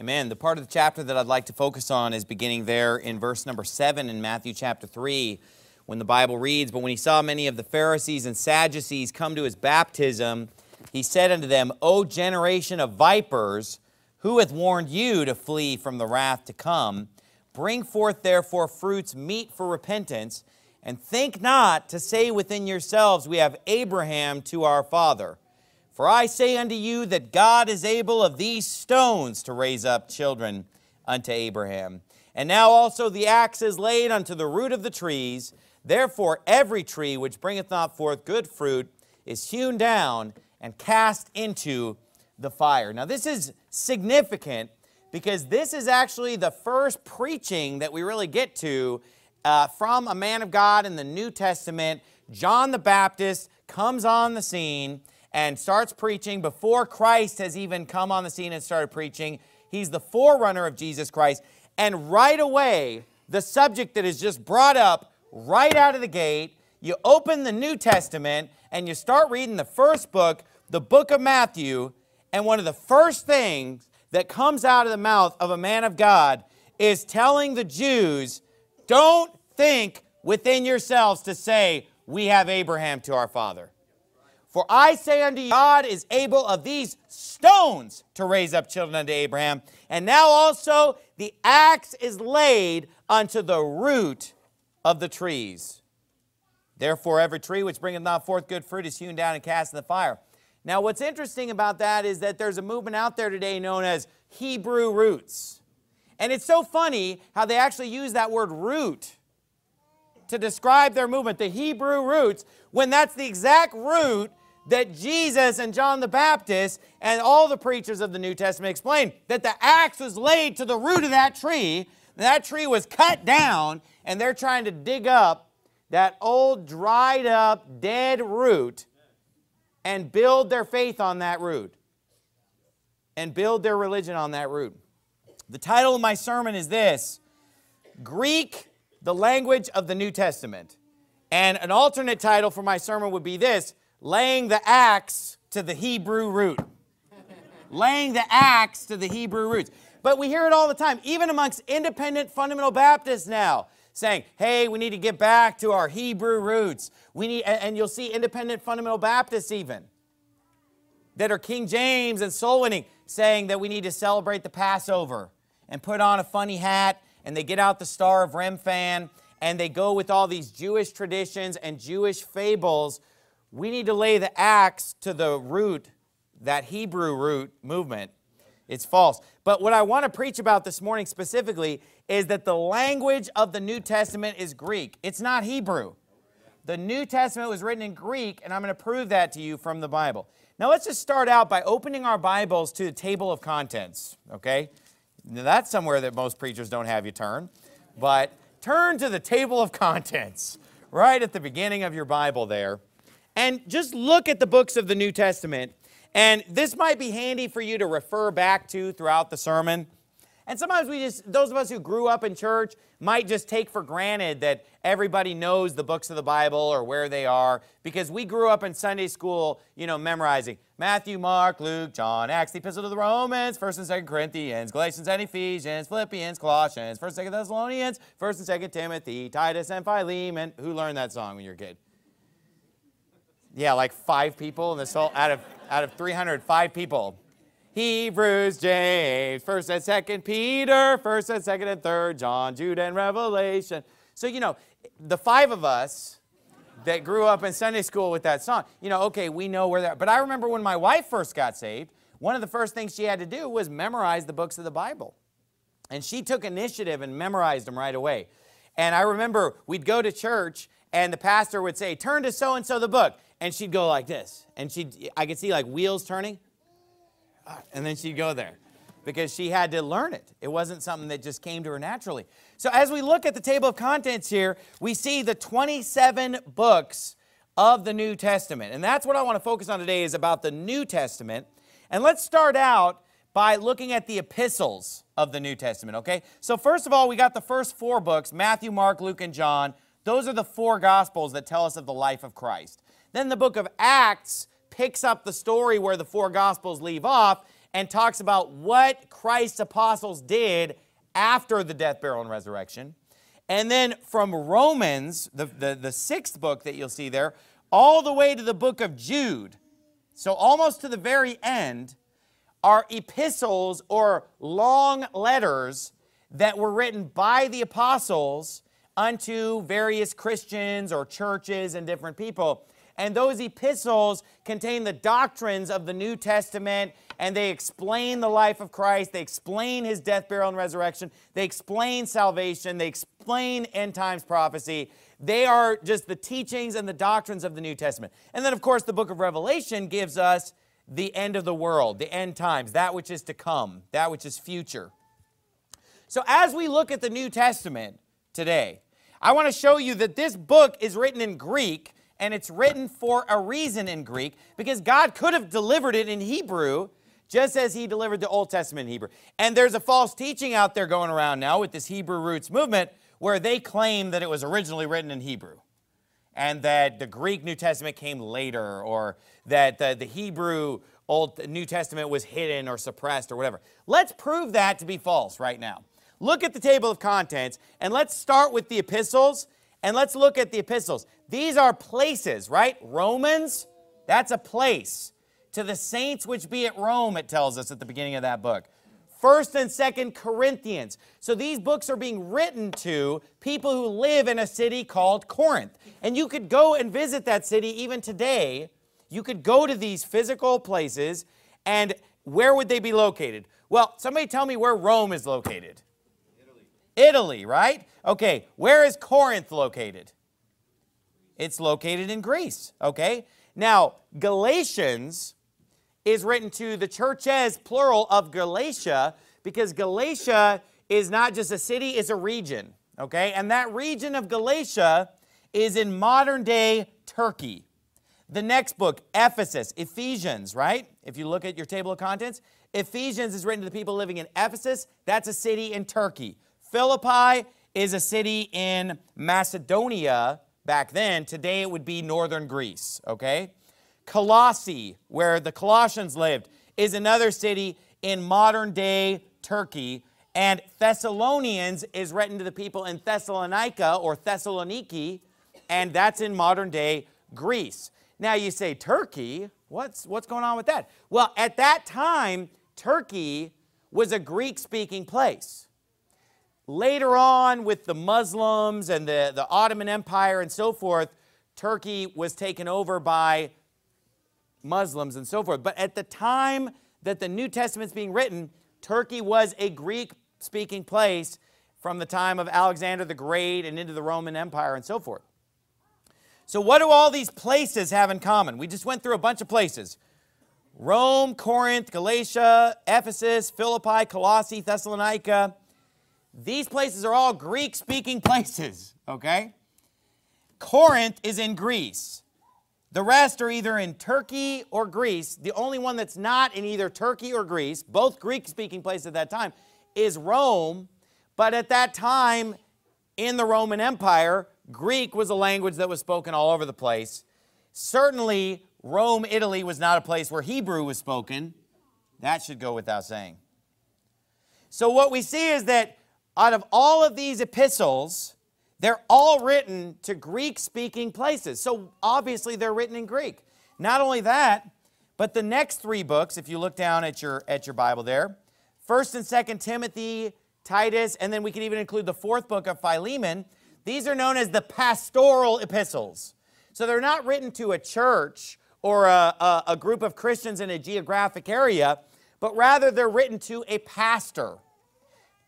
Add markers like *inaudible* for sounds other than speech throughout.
Amen. The part of the chapter that I'd like to focus on is beginning there in verse number 7 in Matthew chapter 3, when the Bible reads, But when he saw many of the Pharisees and Sadducees come to his baptism, he said unto them, O generation of vipers, who hath warned you to flee from the wrath to come? Bring forth therefore fruits meet for repentance, and think not to say within yourselves, We have Abraham to our father. For I say unto you that God is able of these stones to raise up children unto Abraham. And now also the axe is laid unto the root of the trees. Therefore every tree which bringeth not forth good fruit is hewn down and cast into the fire. Now this is significant because this is actually the first preaching that we really get to uh, from a man of God in the New Testament. John the Baptist comes on the scene and starts preaching before Christ has even come on the scene and started preaching. He's the forerunner of Jesus Christ. And right away, the subject that is just brought up right out of the gate, you open the New Testament and you start reading the first book, the book of Matthew, and one of the first things that comes out of the mouth of a man of God is telling the Jews, don't think within yourselves to say, we have Abraham to our father. For I say unto you, God is able of these stones to raise up children unto Abraham. And now also the axe is laid unto the root of the trees. Therefore, every tree which bringeth not forth good fruit is hewn down and cast in the fire. Now, what's interesting about that is that there's a movement out there today known as Hebrew roots. And it's so funny how they actually use that word root to describe their movement, the Hebrew roots, when that's the exact root that Jesus and John the Baptist and all the preachers of the New Testament explain that the axe was laid to the root of that tree. That tree was cut down, and they're trying to dig up that old, dried up, dead root and build their faith on that root and build their religion on that root. The title of my sermon is this Greek, the language of the New Testament. And an alternate title for my sermon would be this laying the axe to the Hebrew root. laying the axe to the Hebrew roots. But we hear it all the time, even amongst independent fundamental Baptists now, saying, hey, we need to get back to our Hebrew roots. We need, and you'll see independent fundamental Baptists even that are King James and soul winning saying that we need to celebrate the Passover and put on a funny hat and they get out the Star of Remphan and they go with all these Jewish traditions and Jewish fables we need to lay the axe to the root, that Hebrew root movement. It's false. But what I want to preach about this morning specifically is that the language of the New Testament is Greek. It's not Hebrew. The New Testament was written in Greek, and I'm going to prove that to you from the Bible. Now, let's just start out by opening our Bibles to the table of contents, okay? Now, that's somewhere that most preachers don't have you turn. But turn to the table of contents right at the beginning of your Bible there. And just look at the books of the New Testament. And this might be handy for you to refer back to throughout the sermon. And sometimes we just, those of us who grew up in church might just take for granted that everybody knows the books of the Bible or where they are because we grew up in Sunday school, you know, memorizing Matthew, Mark, Luke, John, Acts, the Epistle to the Romans, 1st and 2nd Corinthians, Galatians and Ephesians, Philippians, Colossians, 1st and 2nd Thessalonians, 1st and 2nd Timothy, Titus and Philemon. Who learned that song when you were a kid? Yeah, like five people in this whole, out of, out of 300, five people. Hebrews, James, 1st and 2nd Peter, 1st and 2nd and 3rd John, Jude and Revelation. So, you know, the five of us that grew up in Sunday school with that song, you know, okay, we know where that, but I remember when my wife first got saved, one of the first things she had to do was memorize the books of the Bible. And she took initiative and memorized them right away. And I remember we'd go to church and the pastor would say, turn to so-and-so the book and she'd go like this. And she'd, I could see like wheels turning. Ah, and then she'd go there because she had to learn it. It wasn't something that just came to her naturally. So as we look at the table of contents here, we see the 27 books of the New Testament. And that's what I want to focus on today is about the New Testament. And let's start out by looking at the epistles of the New Testament, okay? So first of all, we got the first four books, Matthew, Mark, Luke, and John. Those are the four gospels that tell us of the life of Christ. Then the book of Acts picks up the story where the four Gospels leave off, and talks about what Christ's apostles did after the death, burial, and resurrection. And then from Romans, the, the, the sixth book that you'll see there, all the way to the book of Jude, so almost to the very end, are epistles or long letters that were written by the apostles unto various Christians or churches and different people. And those epistles contain the doctrines of the New Testament and they explain the life of Christ. They explain his death, burial, and resurrection. They explain salvation. They explain end times prophecy. They are just the teachings and the doctrines of the New Testament. And then, of course, the book of Revelation gives us the end of the world, the end times, that which is to come, that which is future. So, as we look at the New Testament today, I want to show you that this book is written in Greek and it's written for a reason in Greek because God could have delivered it in Hebrew just as he delivered the Old Testament in Hebrew. And there's a false teaching out there going around now with this Hebrew roots movement where they claim that it was originally written in Hebrew and that the Greek New Testament came later or that the, the Hebrew Old New Testament was hidden or suppressed or whatever. Let's prove that to be false right now. Look at the table of contents and let's start with the epistles and let's look at the epistles. These are places, right? Romans, that's a place. To the saints which be at Rome, it tells us at the beginning of that book. First and Second Corinthians. So these books are being written to people who live in a city called Corinth. And you could go and visit that city even today. You could go to these physical places, and where would they be located? Well, somebody tell me where Rome is located. Italy. Right? Okay, where is Corinth located? It's located in Greece, okay? Now, Galatians is written to the churches, plural, of Galatia, because Galatia is not just a city, it's a region, okay? And that region of Galatia is in modern day Turkey. The next book, Ephesus, Ephesians, right? If you look at your table of contents, Ephesians is written to the people living in Ephesus. That's a city in Turkey. Philippi is a city in Macedonia back then. Today it would be northern Greece, okay? Colossae, where the Colossians lived, is another city in modern day Turkey. And Thessalonians is written to the people in Thessalonica or Thessaloniki, and that's in modern day Greece. Now you say, Turkey? What's, what's going on with that? Well, at that time, Turkey was a Greek speaking place. Later on, with the Muslims and the, the Ottoman Empire and so forth, Turkey was taken over by Muslims and so forth. But at the time that the New Testament's being written, Turkey was a Greek speaking place from the time of Alexander the Great and into the Roman Empire and so forth. So, what do all these places have in common? We just went through a bunch of places Rome, Corinth, Galatia, Ephesus, Philippi, Colossae, Thessalonica. These places are all Greek speaking *laughs* places, okay? Corinth is in Greece. The rest are either in Turkey or Greece. The only one that's not in either Turkey or Greece, both Greek speaking places at that time, is Rome. But at that time, in the Roman Empire, Greek was a language that was spoken all over the place. Certainly, Rome, Italy was not a place where Hebrew was spoken. That should go without saying. So, what we see is that out of all of these epistles, they're all written to Greek speaking places. So obviously they're written in Greek. Not only that, but the next three books, if you look down at your, at your Bible there, 1st and 2nd Timothy, Titus, and then we can even include the fourth book of Philemon. These are known as the pastoral epistles. So they're not written to a church or a, a, a group of Christians in a geographic area, but rather they're written to a pastor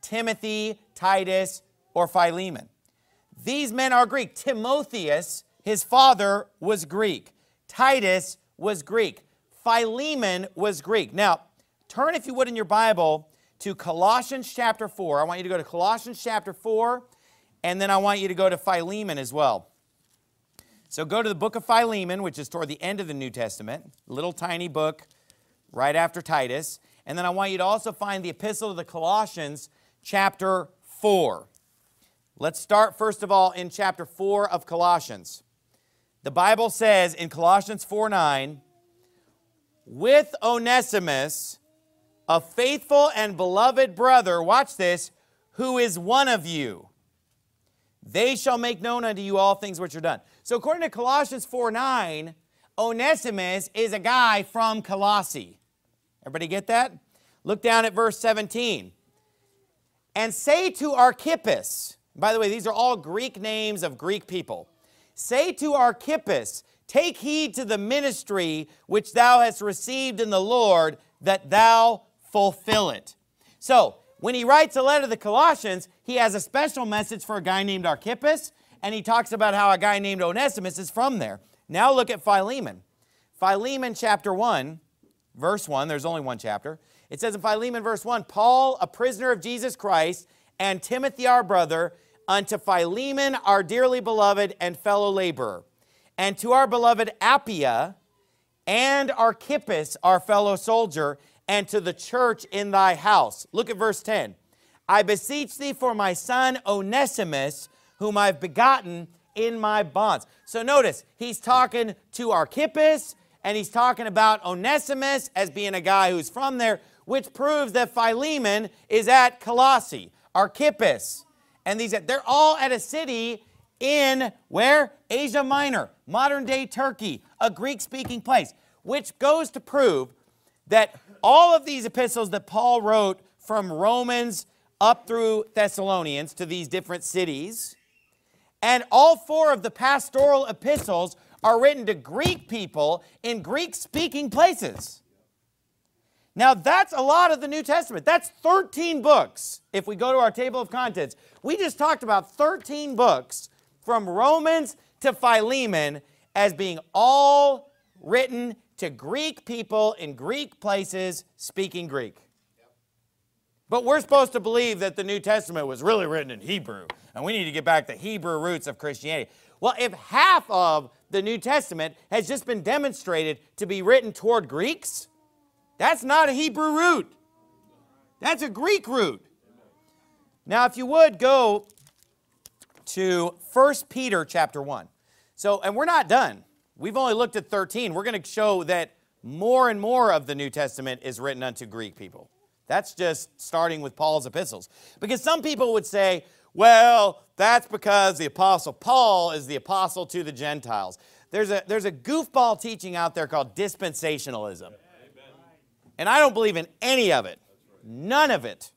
Timothy, Titus, or Philemon. These men are Greek. Timotheus, his father, was Greek. Titus was Greek. Philemon was Greek. Now, turn, if you would, in your Bible to Colossians chapter 4. I want you to go to Colossians chapter 4, and then I want you to go to Philemon as well. So go to the book of Philemon, which is toward the end of the New Testament, little tiny book right after Titus. And then I want you to also find the epistle of the Colossians, chapter 4. Let's start, first of all, in chapter 4 of Colossians. The Bible says in Colossians 4 9, with Onesimus, a faithful and beloved brother, watch this, who is one of you. They shall make known unto you all things which are done. So according to Colossians 4 9, Onesimus is a guy from Colossae. Everybody get that? Look down at verse 17. And say to Archippus, by the way, these are all Greek names of Greek people. Say to Archippus, take heed to the ministry which thou hast received in the Lord, that thou fulfill it. So, when he writes a letter to the Colossians, he has a special message for a guy named Archippus, and he talks about how a guy named Onesimus is from there. Now look at Philemon. Philemon chapter 1, verse 1, there's only one chapter. It says in Philemon verse 1, Paul, a prisoner of Jesus Christ, and Timothy our brother, unto Philemon our dearly beloved and fellow laborer, and to our beloved Apphia, and Archippus our fellow soldier, and to the church in thy house. Look at verse 10. I beseech thee for my son Onesimus, whom I've begotten in my bonds. So notice, he's talking to Archippus, and he's talking about Onesimus as being a guy who's from there, which proves that Philemon is at Colossae. Archippus, and these, they're all at a city in where? Asia Minor, modern day Turkey, a Greek speaking place, which goes to prove that all of these epistles that Paul wrote from Romans up through Thessalonians to these different cities, and all four of the pastoral epistles are written to Greek people in Greek speaking places. Now, that's a lot of the New Testament. That's 13 books. If we go to our table of contents, we just talked about 13 books from Romans to Philemon as being all written to Greek people in Greek places speaking Greek. But we're supposed to believe that the New Testament was really written in Hebrew, and we need to get back to Hebrew roots of Christianity. Well, if half of the New Testament has just been demonstrated to be written toward Greeks, that's not a Hebrew root. That's a Greek root. Now, if you would go to 1 Peter chapter 1. So, and we're not done. We've only looked at 13. We're going to show that more and more of the New Testament is written unto Greek people. That's just starting with Paul's epistles. Because some people would say, well, that's because the Apostle Paul is the apostle to the Gentiles. There's a, there's a goofball teaching out there called dispensationalism. And I don't believe in any of it. None of it.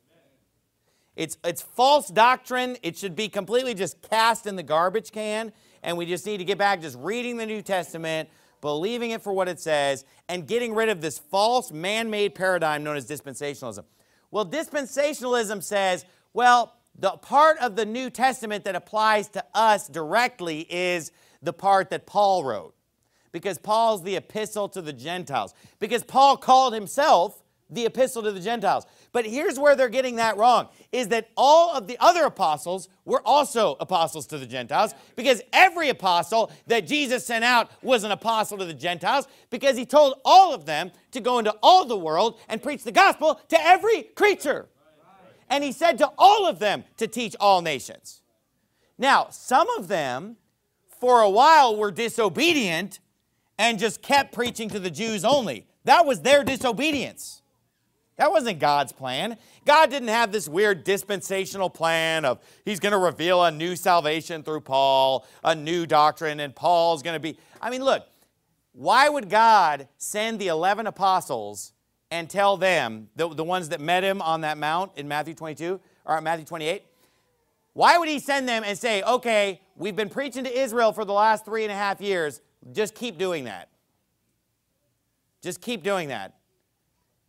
It's, it's false doctrine. It should be completely just cast in the garbage can. And we just need to get back just reading the New Testament, believing it for what it says, and getting rid of this false man made paradigm known as dispensationalism. Well, dispensationalism says, well, the part of the New Testament that applies to us directly is the part that Paul wrote. Because Paul's the epistle to the Gentiles. Because Paul called himself the epistle to the Gentiles. But here's where they're getting that wrong is that all of the other apostles were also apostles to the Gentiles because every apostle that Jesus sent out was an apostle to the Gentiles because he told all of them to go into all the world and preach the gospel to every creature. And he said to all of them to teach all nations. Now, some of them for a while were disobedient and just kept preaching to the Jews only. That was their disobedience. That wasn't God's plan. God didn't have this weird dispensational plan of he's going to reveal a new salvation through Paul, a new doctrine, and Paul's going to be. I mean, look, why would God send the 11 apostles and tell them, the, the ones that met him on that mount in Matthew 22 or Matthew 28? Why would he send them and say, okay, we've been preaching to Israel for the last three and a half years, just keep doing that? Just keep doing that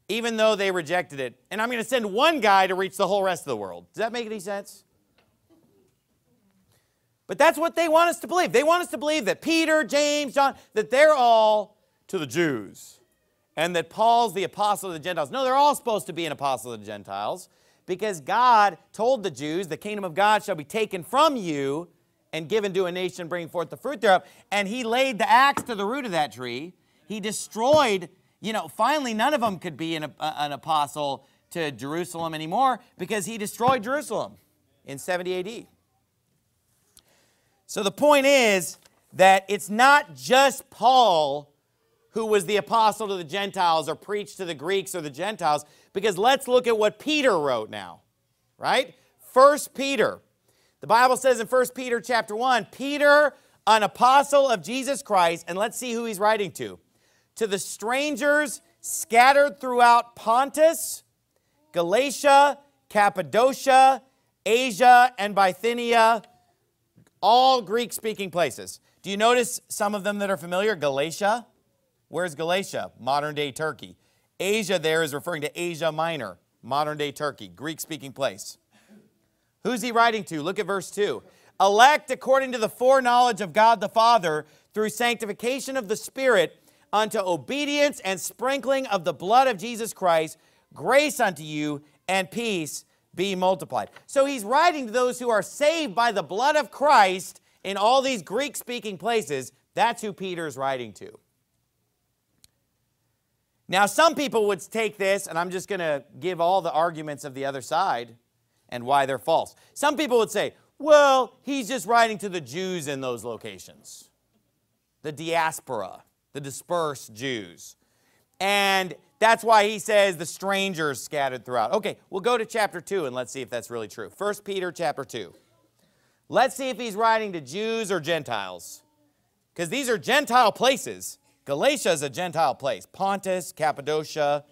even though they rejected it. And I'm going to send one guy to reach the whole rest of the world. Does that make any sense? But that's what they want us to believe. They want us to believe that Peter, James, John, that they're all to the Jews and that Paul's the apostle of the Gentiles. No, they're all supposed to be an apostle of the Gentiles because God told the Jews, the kingdom of God shall be taken from you and given to a nation bringing forth the fruit thereof. And he laid the axe to the root of that tree. He destroyed you know, finally none of them could be an, uh, an apostle to Jerusalem anymore because he destroyed Jerusalem in 70 AD. So the point is that it's not just Paul who was the apostle to the Gentiles or preached to the Greeks or the Gentiles, because let's look at what Peter wrote now, right? First Peter. The Bible says in First Peter chapter 1, Peter, an apostle of Jesus Christ, and let's see who he's writing to. To the strangers scattered throughout Pontus, Galatia, Cappadocia, Asia, and Bithynia, all Greek speaking places. Do you notice some of them that are familiar? Galatia. Where's Galatia? Modern day Turkey. Asia there is referring to Asia Minor, modern day Turkey, Greek speaking place. Who's he writing to? Look at verse 2. Elect according to the foreknowledge of God the Father through sanctification of the Spirit unto obedience and sprinkling of the blood of Jesus Christ, grace unto you and peace be multiplied. So he's writing to those who are saved by the blood of Christ in all these Greek speaking places. That's who Peter's writing to. Now, some people would take this, and I'm just going to give all the arguments of the other side and why they're false. Some people would say, well, he's just writing to the Jews in those locations, the diaspora, the dispersed Jews. And that's why he says the strangers scattered throughout. Okay, we'll go to chapter 2 and let's see if that's really true. 1 Peter chapter 2. Let's see if he's writing to Jews or Gentiles. Because these are Gentile places. Galatia is a Gentile place. Pontus, Cappadocia,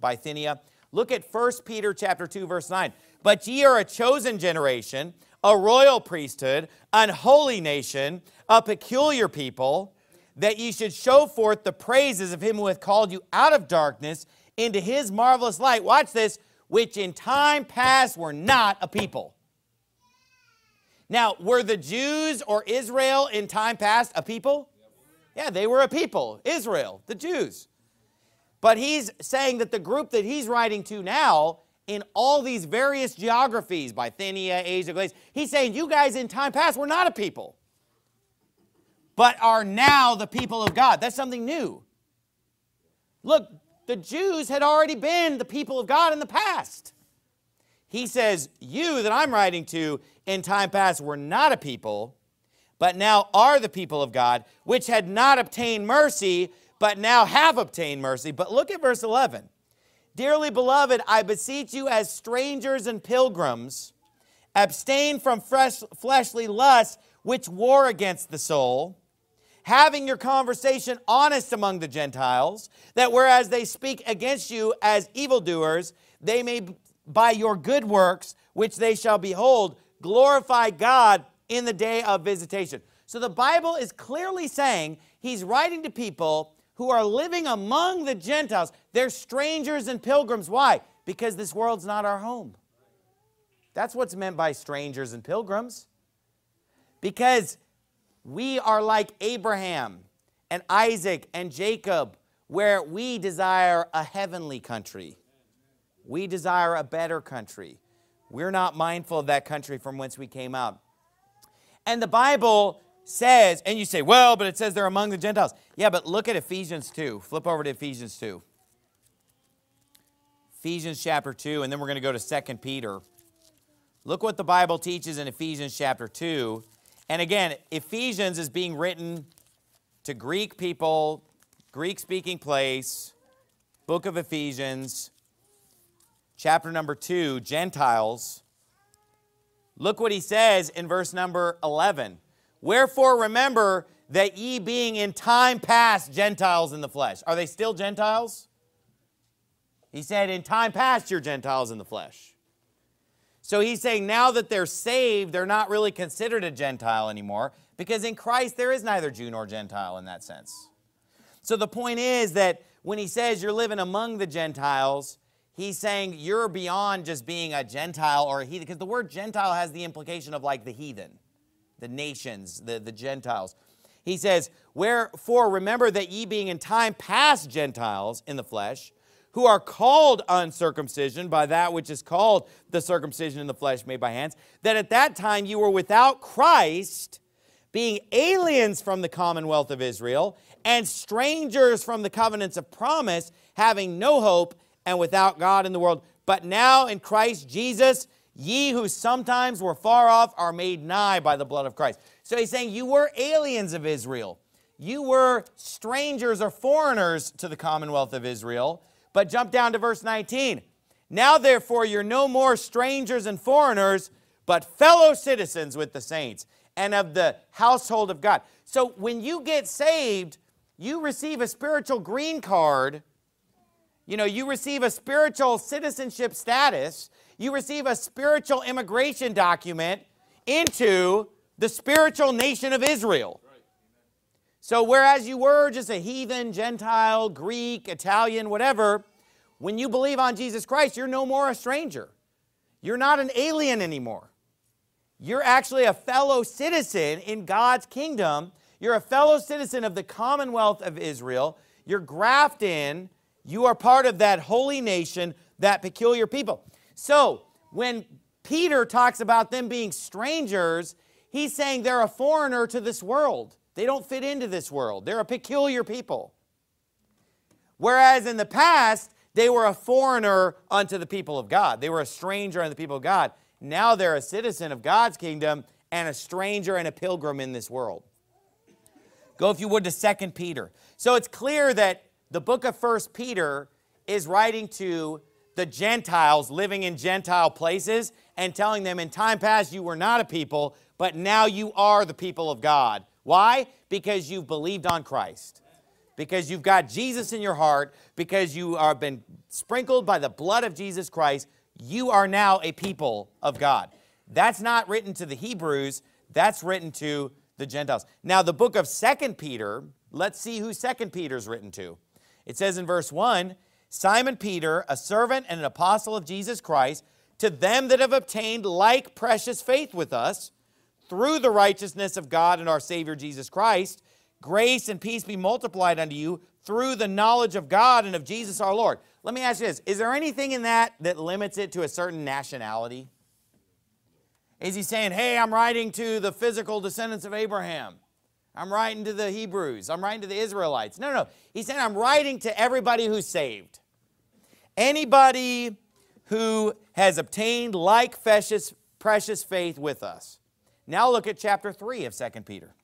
Bithynia. Look at 1 Peter chapter 2 verse 9. But ye are a chosen generation, a royal priesthood, an holy nation, a peculiar people, that ye should show forth the praises of him who hath called you out of darkness into his marvelous light. Watch this, which in time past were not a people. Now, were the Jews or Israel in time past a people? Yeah, they were a people, Israel, the Jews. But he's saying that the group that he's writing to now, in all these various geographies, Bithynia, Asia, Galatia, he's saying you guys in time past were not a people but are now the people of God. That's something new. Look, the Jews had already been the people of God in the past. He says, You that I'm writing to in time past were not a people, but now are the people of God, which had not obtained mercy, but now have obtained mercy. But look at verse 11. Dearly beloved, I beseech you as strangers and pilgrims, abstain from fresh, fleshly lusts which war against the soul having your conversation honest among the Gentiles, that whereas they speak against you as evildoers, they may by your good works, which they shall behold, glorify God in the day of visitation. So the Bible is clearly saying he's writing to people who are living among the Gentiles. They're strangers and pilgrims. Why? Because this world's not our home. That's what's meant by strangers and pilgrims. Because we are like Abraham and Isaac and Jacob, where we desire a heavenly country. We desire a better country. We're not mindful of that country from whence we came out. And the Bible says, and you say, well, but it says they're among the Gentiles. Yeah, but look at Ephesians 2. Flip over to Ephesians 2. Ephesians chapter 2, and then we're going to go to 2 Peter. Look what the Bible teaches in Ephesians chapter 2 and again, Ephesians is being written to Greek people, Greek speaking place, book of Ephesians, chapter number 2, Gentiles. Look what he says in verse number 11. Wherefore remember that ye being in time past Gentiles in the flesh. Are they still Gentiles? He said, in time past you're Gentiles in the flesh. So he's saying now that they're saved, they're not really considered a Gentile anymore because in Christ there is neither Jew nor Gentile in that sense. So the point is that when he says you're living among the Gentiles, he's saying you're beyond just being a Gentile or a heathen because the word Gentile has the implication of like the heathen, the nations, the, the Gentiles. He says, Wherefore remember that ye being in time past Gentiles in the flesh, who are called uncircumcision by that which is called the circumcision in the flesh made by hands, that at that time you were without Christ, being aliens from the commonwealth of Israel, and strangers from the covenants of promise, having no hope and without God in the world. But now in Christ Jesus, ye who sometimes were far off are made nigh by the blood of Christ. So he's saying, You were aliens of Israel. you were strangers or foreigners to the commonwealth of Israel. But jump down to verse 19. Now, therefore, you're no more strangers and foreigners, but fellow citizens with the saints and of the household of God. So when you get saved, you receive a spiritual green card. You know, you receive a spiritual citizenship status. You receive a spiritual immigration document into the spiritual nation of Israel. So, whereas you were just a heathen, Gentile, Greek, Italian, whatever, when you believe on Jesus Christ, you're no more a stranger. You're not an alien anymore. You're actually a fellow citizen in God's kingdom. You're a fellow citizen of the commonwealth of Israel. You're grafted in. You are part of that holy nation, that peculiar people. So, when Peter talks about them being strangers, he's saying they're a foreigner to this world. They don't fit into this world. They're a peculiar people. Whereas in the past, they were a foreigner unto the people of God. They were a stranger unto the people of God. Now they're a citizen of God's kingdom and a stranger and a pilgrim in this world. Go, if you would, to Second Peter. So it's clear that the book of First Peter is writing to the Gentiles living in Gentile places and telling them in time past you were not a people, but now you are the people of God. Why? Because you've believed on Christ because you've got Jesus in your heart, because you have been sprinkled by the blood of Jesus Christ, you are now a people of God. That's not written to the Hebrews, that's written to the Gentiles. Now, the book of Second Peter, let's see who Second Peter is written to. It says in verse 1 Simon Peter, a servant and an apostle of Jesus Christ, to them that have obtained like precious faith with us through the righteousness of God and our Savior Jesus Christ Grace and peace be multiplied unto you through the knowledge of God and of Jesus our Lord. Let me ask you this Is there anything in that that limits it to a certain nationality? Is he saying, hey, I'm writing to the physical descendants of Abraham? I'm writing to the Hebrews. I'm writing to the Israelites. No, no. He said, I'm writing to everybody who's saved. Anybody who has obtained like precious, precious faith with us. Now look at chapter 3 of 2 Peter.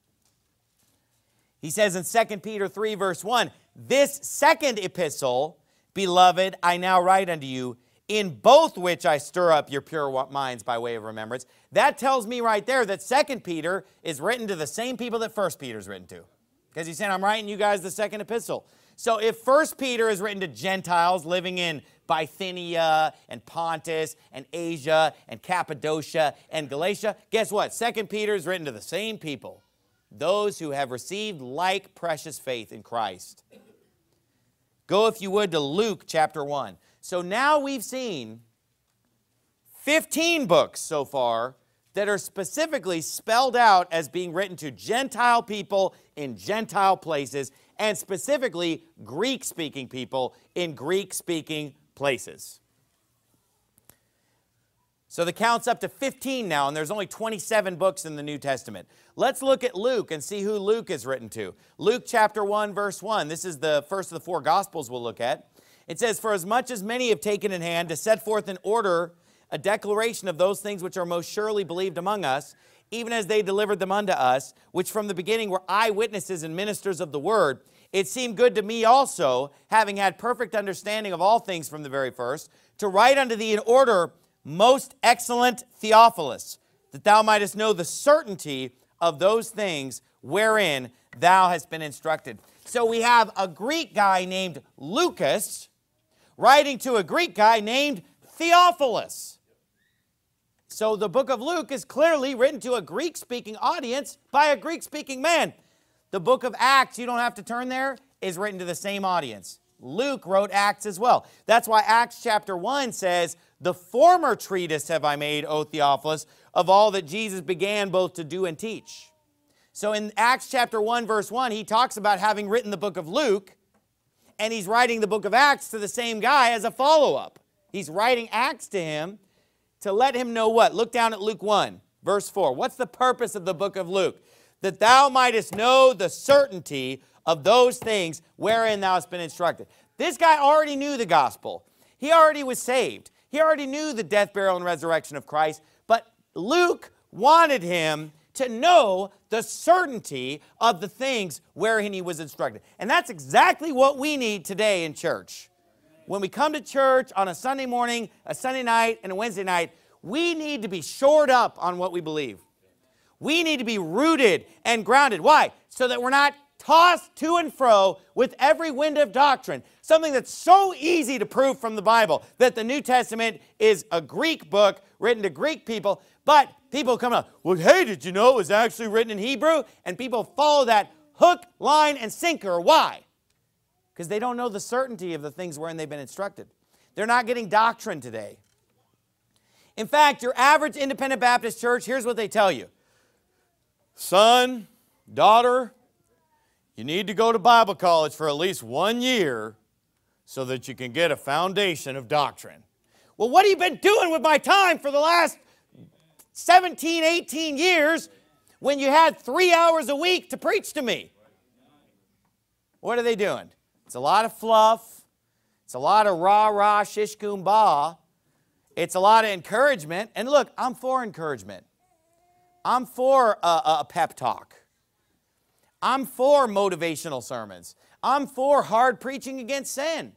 He says in 2 Peter 3, verse 1, This second epistle, beloved, I now write unto you, in both which I stir up your pure minds by way of remembrance. That tells me right there that 2 Peter is written to the same people that 1 Peter is written to. Because he's saying, I'm writing you guys the second epistle. So if 1 Peter is written to Gentiles living in Bithynia and Pontus and Asia and Cappadocia and Galatia, guess what? 2 Peter is written to the same people those who have received like precious faith in Christ. Go, if you would, to Luke chapter 1. So now we've seen 15 books so far that are specifically spelled out as being written to Gentile people in Gentile places and specifically Greek speaking people in Greek speaking places. So the count's up to 15 now, and there's only 27 books in the New Testament. Let's look at Luke and see who Luke is written to. Luke chapter 1, verse 1. This is the first of the four Gospels we'll look at. It says, For as much as many have taken in hand to set forth in order a declaration of those things which are most surely believed among us, even as they delivered them unto us, which from the beginning were eyewitnesses and ministers of the word, it seemed good to me also, having had perfect understanding of all things from the very first, to write unto thee in order most excellent Theophilus, that thou mightest know the certainty of those things wherein thou hast been instructed. So we have a Greek guy named Lucas writing to a Greek guy named Theophilus. So the book of Luke is clearly written to a Greek speaking audience by a Greek speaking man. The book of Acts, you don't have to turn there, is written to the same audience. Luke wrote Acts as well. That's why Acts chapter 1 says, The former treatise have I made, O Theophilus, of all that Jesus began both to do and teach. So in Acts chapter 1, verse 1, he talks about having written the book of Luke, and he's writing the book of Acts to the same guy as a follow up. He's writing Acts to him to let him know what? Look down at Luke 1, verse 4. What's the purpose of the book of Luke? That thou mightest know the certainty of those things wherein thou hast been instructed. This guy already knew the gospel. He already was saved. He already knew the death, burial, and resurrection of Christ. But Luke wanted him to know the certainty of the things wherein he was instructed. And that's exactly what we need today in church. When we come to church on a Sunday morning, a Sunday night, and a Wednesday night, we need to be shored up on what we believe. We need to be rooted and grounded. Why? So that we're not tossed to and fro with every wind of doctrine. Something that's so easy to prove from the Bible that the New Testament is a Greek book written to Greek people, but people come up, well, hey, did you know it was actually written in Hebrew? And people follow that hook, line, and sinker. Why? Because they don't know the certainty of the things wherein they've been instructed. They're not getting doctrine today. In fact, your average independent Baptist church, here's what they tell you Son, daughter, you need to go to Bible college for at least one year so that you can get a foundation of doctrine. Well, what have you been doing with my time for the last 17, 18 years when you had three hours a week to preach to me? What are they doing? It's a lot of fluff. It's a lot of rah rah shish kumbah. It's a lot of encouragement. And look, I'm for encouragement. I'm for a, a pep talk. I'm for motivational sermons. I'm for hard preaching against sin.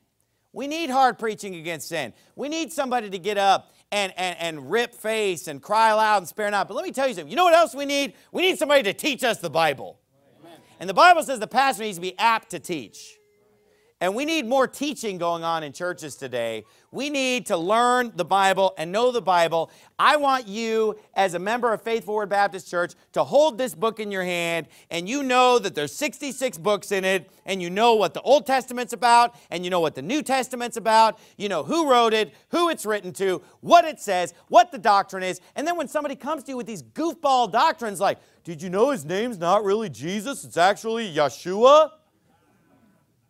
We need hard preaching against sin. We need somebody to get up and, and, and rip face and cry loud and spare not. But let me tell you something. You know what else we need? We need somebody to teach us the Bible. Amen. And the Bible says the pastor needs to be apt to teach. And we need more teaching going on in churches today. We need to learn the Bible and know the Bible. I want you, as a member of Faithful Word Baptist Church, to hold this book in your hand and you know that there's 66 books in it, and you know what the Old Testament's about, and you know what the New Testament's about. You know who wrote it, who it's written to, what it says, what the doctrine is. And then when somebody comes to you with these goofball doctrines like, did you know his name's not really Jesus? It's actually Yeshua?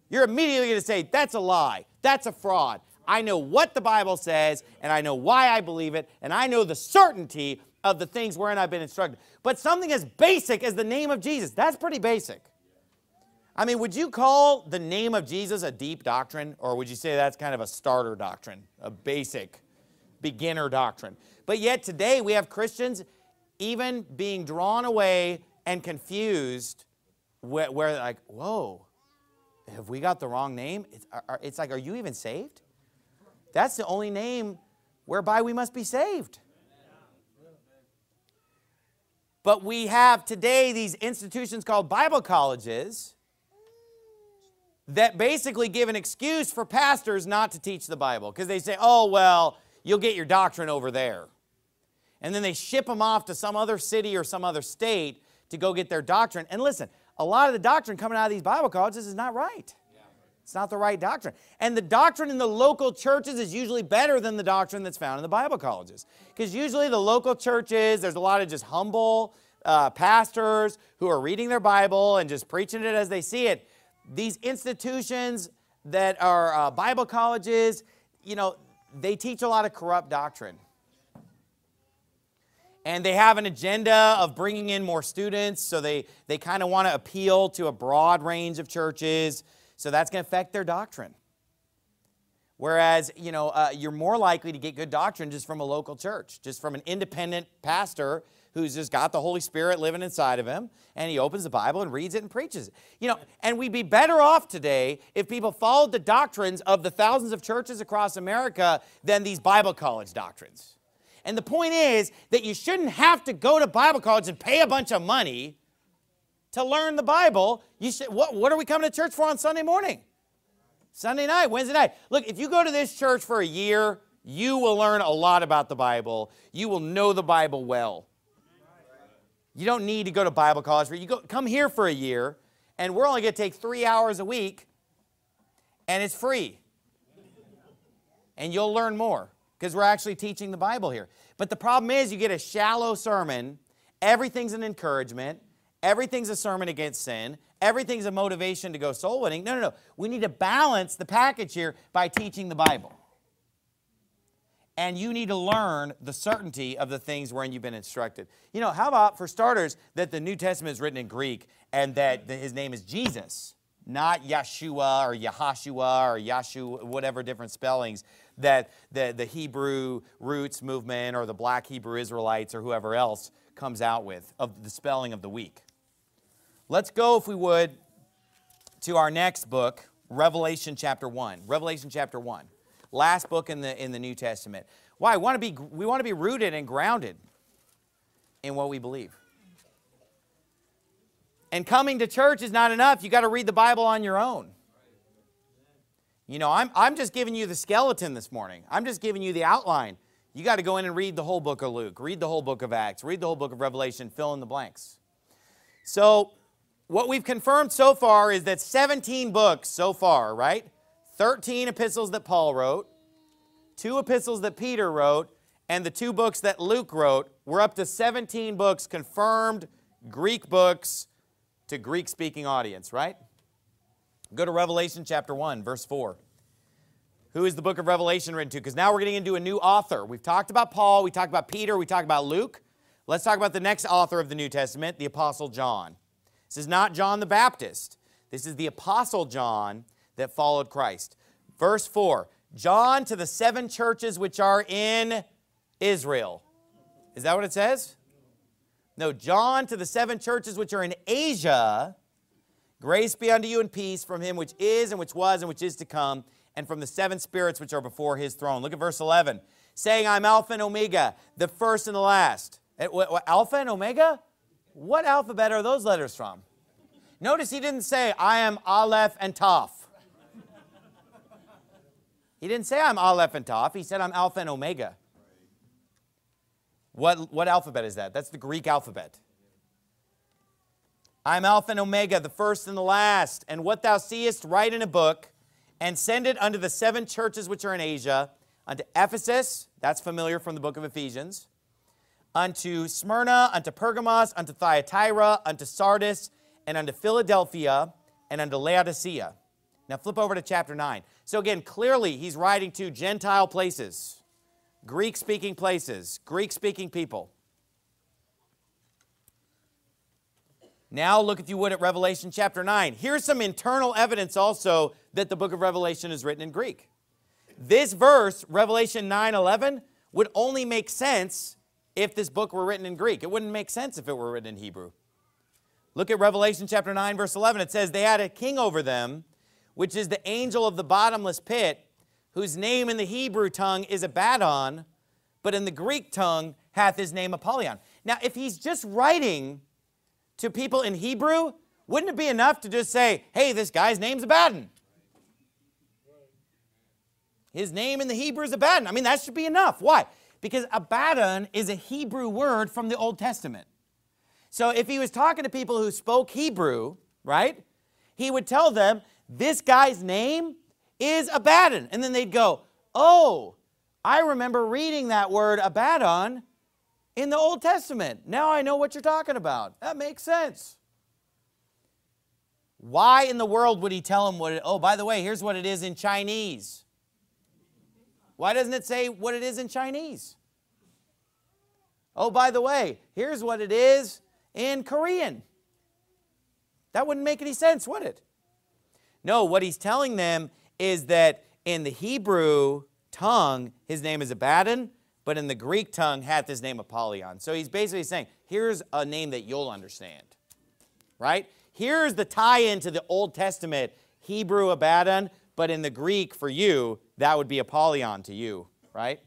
You're immediately going to say, that's a lie. That's a fraud. I know what the Bible says, and I know why I believe it, and I know the certainty of the things wherein I've been instructed. But something as basic as the name of Jesus, that's pretty basic. I mean, would you call the name of Jesus a deep doctrine, or would you say that's kind of a starter doctrine, a basic beginner doctrine? But yet today we have Christians even being drawn away and confused where, where like, whoa, have we got the wrong name? It's, are, it's like, are you even saved? That's the only name whereby we must be saved. But we have today these institutions called Bible colleges that basically give an excuse for pastors not to teach the Bible because they say, oh, well, you'll get your doctrine over there. And then they ship them off to some other city or some other state to go get their doctrine. And listen, a lot of the doctrine coming out of these Bible colleges is not right. It's not the right doctrine. And the doctrine in the local churches is usually better than the doctrine that's found in the Bible colleges. Because usually the local churches, there's a lot of just humble uh, pastors who are reading their Bible and just preaching it as they see it. These institutions that are uh, Bible colleges, you know, they teach a lot of corrupt doctrine and they have an agenda of bringing in more students, so they, they kind of want to appeal to a broad range of churches, so that's going to affect their doctrine. Whereas, you know, uh, you're more likely to get good doctrine just from a local church, just from an independent pastor who's just got the Holy Spirit living inside of him, and he opens the Bible and reads it and preaches it. You know, and we'd be better off today if people followed the doctrines of the thousands of churches across America than these Bible college doctrines. And the point is that you shouldn't have to go to Bible college and pay a bunch of money to learn the Bible. You should, what, what are we coming to church for on Sunday morning? Sunday night, Wednesday night. Look, if you go to this church for a year, you will learn a lot about the Bible. You will know the Bible well. You don't need to go to Bible college. You go, come here for a year, and we're only going to take three hours a week, and it's free. And you'll learn more because we're actually teaching the Bible here. But the problem is, you get a shallow sermon, everything's an encouragement, everything's a sermon against sin, everything's a motivation to go soul winning. No, no, no. We need to balance the package here by teaching the Bible. And you need to learn the certainty of the things wherein you've been instructed. You know, how about, for starters, that the New Testament is written in Greek and that his name is Jesus, not Yeshua or Yahashua or Yashu, whatever different spellings that the, the Hebrew roots movement or the black Hebrew Israelites or whoever else comes out with of the spelling of the week. Let's go, if we would, to our next book, Revelation chapter 1. Revelation chapter 1. Last book in the, in the New Testament. Why? We want, to be, we want to be rooted and grounded in what we believe. And coming to church is not enough. You got to read the Bible on your own. You know, I'm, I'm just giving you the skeleton this morning. I'm just giving you the outline. You got to go in and read the whole book of Luke, read the whole book of Acts, read the whole book of Revelation, fill in the blanks. So, what we've confirmed so far is that 17 books so far, right? 13 epistles that Paul wrote, two epistles that Peter wrote, and the two books that Luke wrote. We're up to 17 books, confirmed Greek books to Greek speaking audience, right? Go to Revelation chapter 1, verse 4. Who is the book of Revelation written to? Because now we're getting into a new author. We've talked about Paul, we talked about Peter, we talked about Luke. Let's talk about the next author of the New Testament, the Apostle John. This is not John the Baptist. This is the Apostle John that followed Christ. Verse 4 John to the seven churches which are in Israel. Is that what it says? No, John to the seven churches which are in Asia. Grace be unto you and peace from him which is and which was and which is to come, and from the seven spirits which are before his throne. Look at verse 11. Saying, I'm Alpha and Omega, the first and the last. Eh, Alpha and Omega? What alphabet are those letters from? Notice he didn't say, I am Aleph and Toph. He didn't say I'm Aleph and Toph. He said I'm Alpha and Omega. What, what alphabet is that? That's the Greek alphabet. I'm Alpha and Omega, the first and the last. And what thou seest, write in a book, and send it unto the seven churches which are in Asia, unto Ephesus, that's familiar from the book of Ephesians, unto Smyrna, unto Pergamos, unto Thyatira, unto Sardis, and unto Philadelphia, and unto Laodicea. Now flip over to chapter 9. So again, clearly he's writing to Gentile places, Greek speaking places, Greek speaking people. Now look, if you would, at Revelation chapter 9. Here's some internal evidence also that the book of Revelation is written in Greek. This verse, Revelation 9 11, would only make sense if this book were written in Greek. It wouldn't make sense if it were written in Hebrew. Look at Revelation chapter 9, verse 11. It says, They had a king over them, which is the angel of the bottomless pit, whose name in the Hebrew tongue is Abaddon, but in the Greek tongue hath his name Apollyon. Now, if he's just writing to people in Hebrew, wouldn't it be enough to just say, hey, this guy's name's Abaddon? His name in the Hebrew is Abaddon. I mean, that should be enough. Why? Because Abaddon is a Hebrew word from the Old Testament. So if he was talking to people who spoke Hebrew, right, he would tell them, this guy's name is Abaddon. And then they'd go, oh, I remember reading that word Abaddon in the Old Testament. Now I know what you're talking about. That makes sense. Why in the world would he tell him what it, oh, by the way, here's what it is in Chinese? Why doesn't it say what it is in Chinese? Oh, by the way, here's what it is in Korean. That wouldn't make any sense, would it? No, what he's telling them is that in the Hebrew tongue, his name is Abaddon, but in the Greek tongue hath his name Apollyon. So he's basically saying, here's a name that you'll understand, right? Here's the tie-in to the Old Testament Hebrew Abaddon, but in the Greek for you, that would be Apollyon to you, right?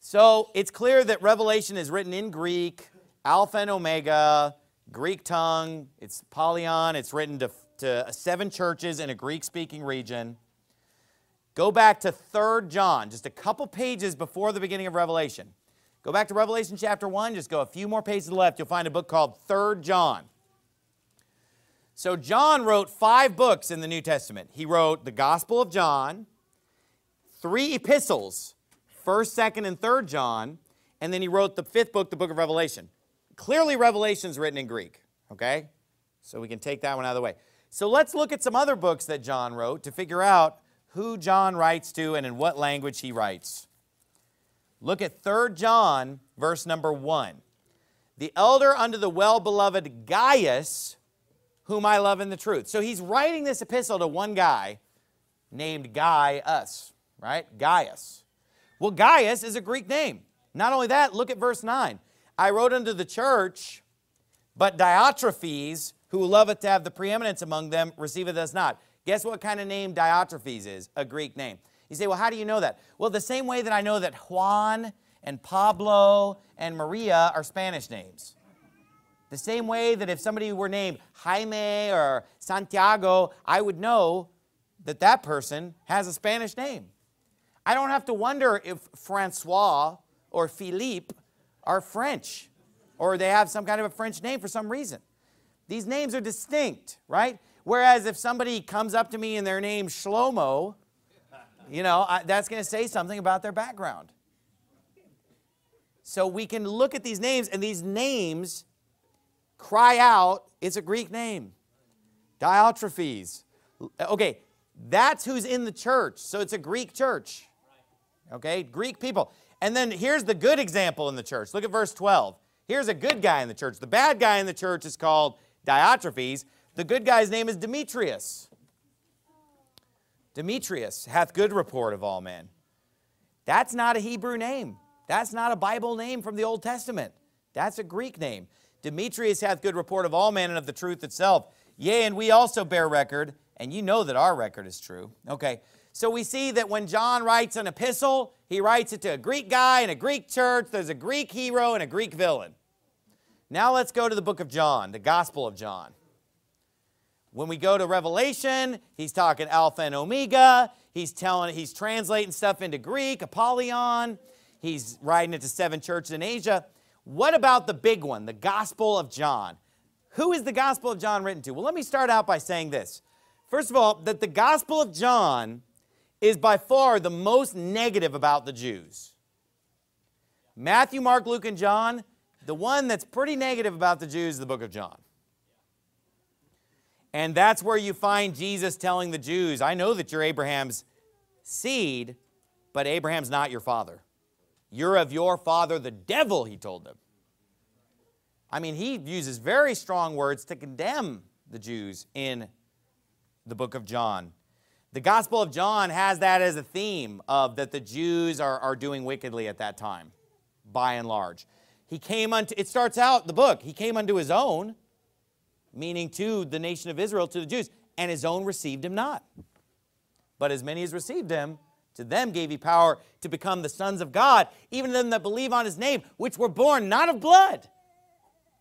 So it's clear that Revelation is written in Greek, Alpha and Omega, Greek tongue, it's Apollyon, it's written to, to seven churches in a Greek-speaking region. Go back to 3 John, just a couple pages before the beginning of Revelation. Go back to Revelation chapter 1, just go a few more pages to the left. You'll find a book called 3 John. So, John wrote five books in the New Testament. He wrote the Gospel of John, three epistles, 1st, 2nd, and 3rd John, and then he wrote the fifth book, the book of Revelation. Clearly, Revelation is written in Greek, okay? So we can take that one out of the way. So let's look at some other books that John wrote to figure out who John writes to and in what language he writes. Look at 3 John, verse number 1. The elder unto the well beloved Gaius, whom I love in the truth. So he's writing this epistle to one guy named Gaius, right? Gaius. Well, Gaius is a Greek name. Not only that, look at verse 9. I wrote unto the church, but Diotrephes, who loveth to have the preeminence among them, receiveth us not. Guess what kind of name Diotrephes is? A Greek name. You say, well, how do you know that? Well, the same way that I know that Juan and Pablo and Maria are Spanish names. The same way that if somebody were named Jaime or Santiago, I would know that that person has a Spanish name. I don't have to wonder if Francois or Philippe are French or they have some kind of a French name for some reason. These names are distinct, right? Whereas if somebody comes up to me and their name's Shlomo, you know, I, that's going to say something about their background. So we can look at these names, and these names cry out, it's a Greek name. Diotrephes. Okay, that's who's in the church. So it's a Greek church. Okay, Greek people. And then here's the good example in the church. Look at verse 12. Here's a good guy in the church. The bad guy in the church is called Diotrephes. The good guy's name is Demetrius. Demetrius hath good report of all men. That's not a Hebrew name. That's not a Bible name from the Old Testament. That's a Greek name. Demetrius hath good report of all men and of the truth itself. Yea, and we also bear record, and you know that our record is true. Okay, so we see that when John writes an epistle, he writes it to a Greek guy in a Greek church. There's a Greek hero and a Greek villain. Now let's go to the book of John, the Gospel of John. When we go to Revelation, he's talking Alpha and Omega. He's telling, he's translating stuff into Greek, Apollyon. He's writing it to seven churches in Asia. What about the big one, the Gospel of John? Who is the Gospel of John written to? Well, let me start out by saying this. First of all, that the Gospel of John is by far the most negative about the Jews. Matthew, Mark, Luke, and John, the one that's pretty negative about the Jews is the book of John. And that's where you find Jesus telling the Jews, I know that you're Abraham's seed, but Abraham's not your father. You're of your father, the devil, he told them. I mean, he uses very strong words to condemn the Jews in the book of John. The Gospel of John has that as a theme of that the Jews are, are doing wickedly at that time, by and large. He came unto, it starts out the book, he came unto his own, meaning to the nation of Israel, to the Jews, and his own received him not. But as many as received him, to them gave he power to become the sons of God, even them that believe on his name, which were born not of blood.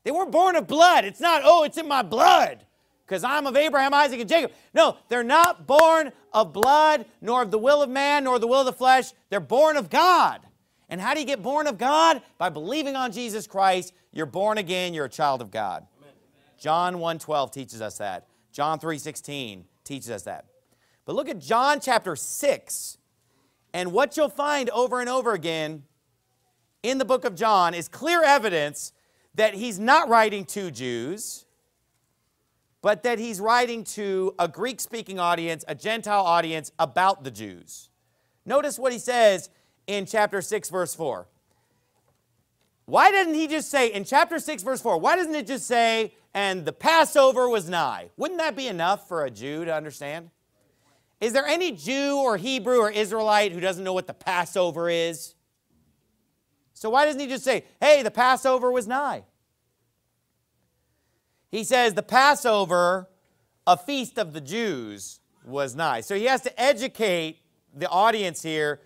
They weren't born of blood. It's not, oh, it's in my blood because I'm of Abraham, Isaac, and Jacob. No, they're not born of blood, nor of the will of man, nor the will of the flesh. They're born of God. And how do you get born of God? By believing on Jesus Christ. You're born again. You're a child of God. John 1.12 teaches us that. John 3.16 teaches us that. But look at John chapter 6. And what you'll find over and over again in the book of John is clear evidence that he's not writing to Jews, but that he's writing to a Greek speaking audience, a Gentile audience about the Jews. Notice what he says in chapter 6, verse 4. Why didn't he just say, in chapter 6, verse 4, why doesn't it just say, and the Passover was nigh. Wouldn't that be enough for a Jew to understand? Is there any Jew or Hebrew or Israelite who doesn't know what the Passover is? So why doesn't he just say, hey, the Passover was nigh? He says the Passover, a feast of the Jews, was nigh. So he has to educate the audience here